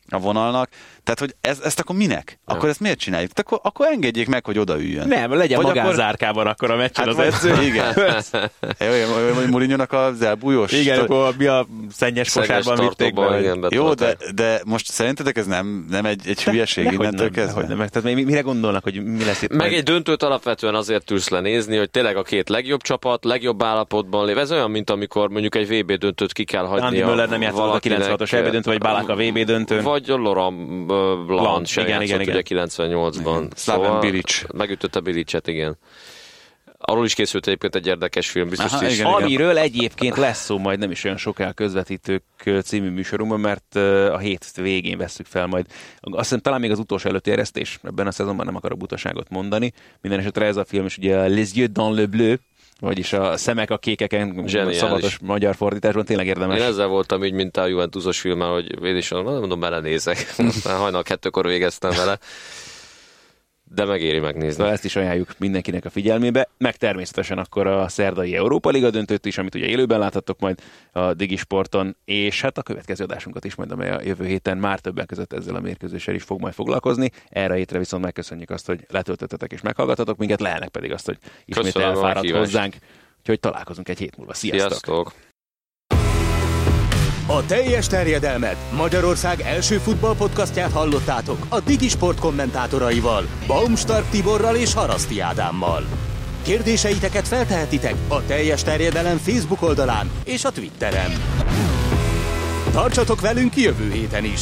a vonalnak. Tehát, hogy ez, ezt akkor minek? Ja. Akkor ezt miért csináljuk? Tehát akkor, akkor engedjék meg, hogy odaüljön. Nem, legyen Vagy magánzárkában akkor, akkor a meccsen hát az edző. Igen. Mourinho-nak az elbújós. Igen, akkor mi a szennyes kosárban vitték be. Igen, Jó, de, de most szerintetek ez nem, nem egy, egy hülyeség de, innentől kezdve? Hogy nem, tehát mire gondolnak, hogy mi lesz itt? Meg egy döntőt alapvetően azért tűrsz lenézni, hogy tényleg a két legjobb csapat, legjobb állapotban lév. Ez olyan, mint amikor mondjuk egy VB döntőt ki kell hagyni. Andy Möller nem játszott a 96-os VB döntő, vagy Balák a VB döntőn. Vagy Laurent Blanc sem igen, igen, igen. ugye 98-ban. Szóval Bilic. Megütötte Bilicet, igen. Arról is készült egyébként egy érdekes film, biztos Aha, is. Igen, Amiről igen. egyébként lesz szó majd nem is olyan soká közvetítők című műsorunkban, mert a hét végén veszük fel majd. Azt hiszem talán még az utolsó előtti eresztés, ebben a szezonban nem akarok butaságot mondani. Minden esetre ez a film is ugye Les Yeux dans le bleu, vagyis a szemek a kékeken, Zseniális. szabados magyar fordításban tényleg érdemes. Én ezzel voltam így, mint a Juventusos filmmel, hogy én is mondom, belenézek. Hajnal kettőkor végeztem vele. De megéri megnézni. Na, ezt is ajánljuk mindenkinek a figyelmébe, meg természetesen akkor a szerdai Európa Liga döntőt is, amit ugye élőben láthattok majd a Digisporton, és hát a következő adásunkat is majd, amely a jövő héten már többek között ezzel a mérkőzéssel is fog majd foglalkozni. Erre hétre viszont megköszönjük azt, hogy letöltöttetek és meghallgatatok minket, lehenek pedig azt, hogy ismét Köszönöm elfáradt hozzánk. Úgyhogy találkozunk egy hét múlva. Sziasztok! Sziasztok. A teljes terjedelmet Magyarország első futballpodcastját hallottátok a Digi Sport kommentátoraival, Baumstark Tiborral és Haraszti Ádámmal. Kérdéseiteket feltehetitek a teljes terjedelem Facebook oldalán és a Twitteren. Tartsatok velünk jövő héten is!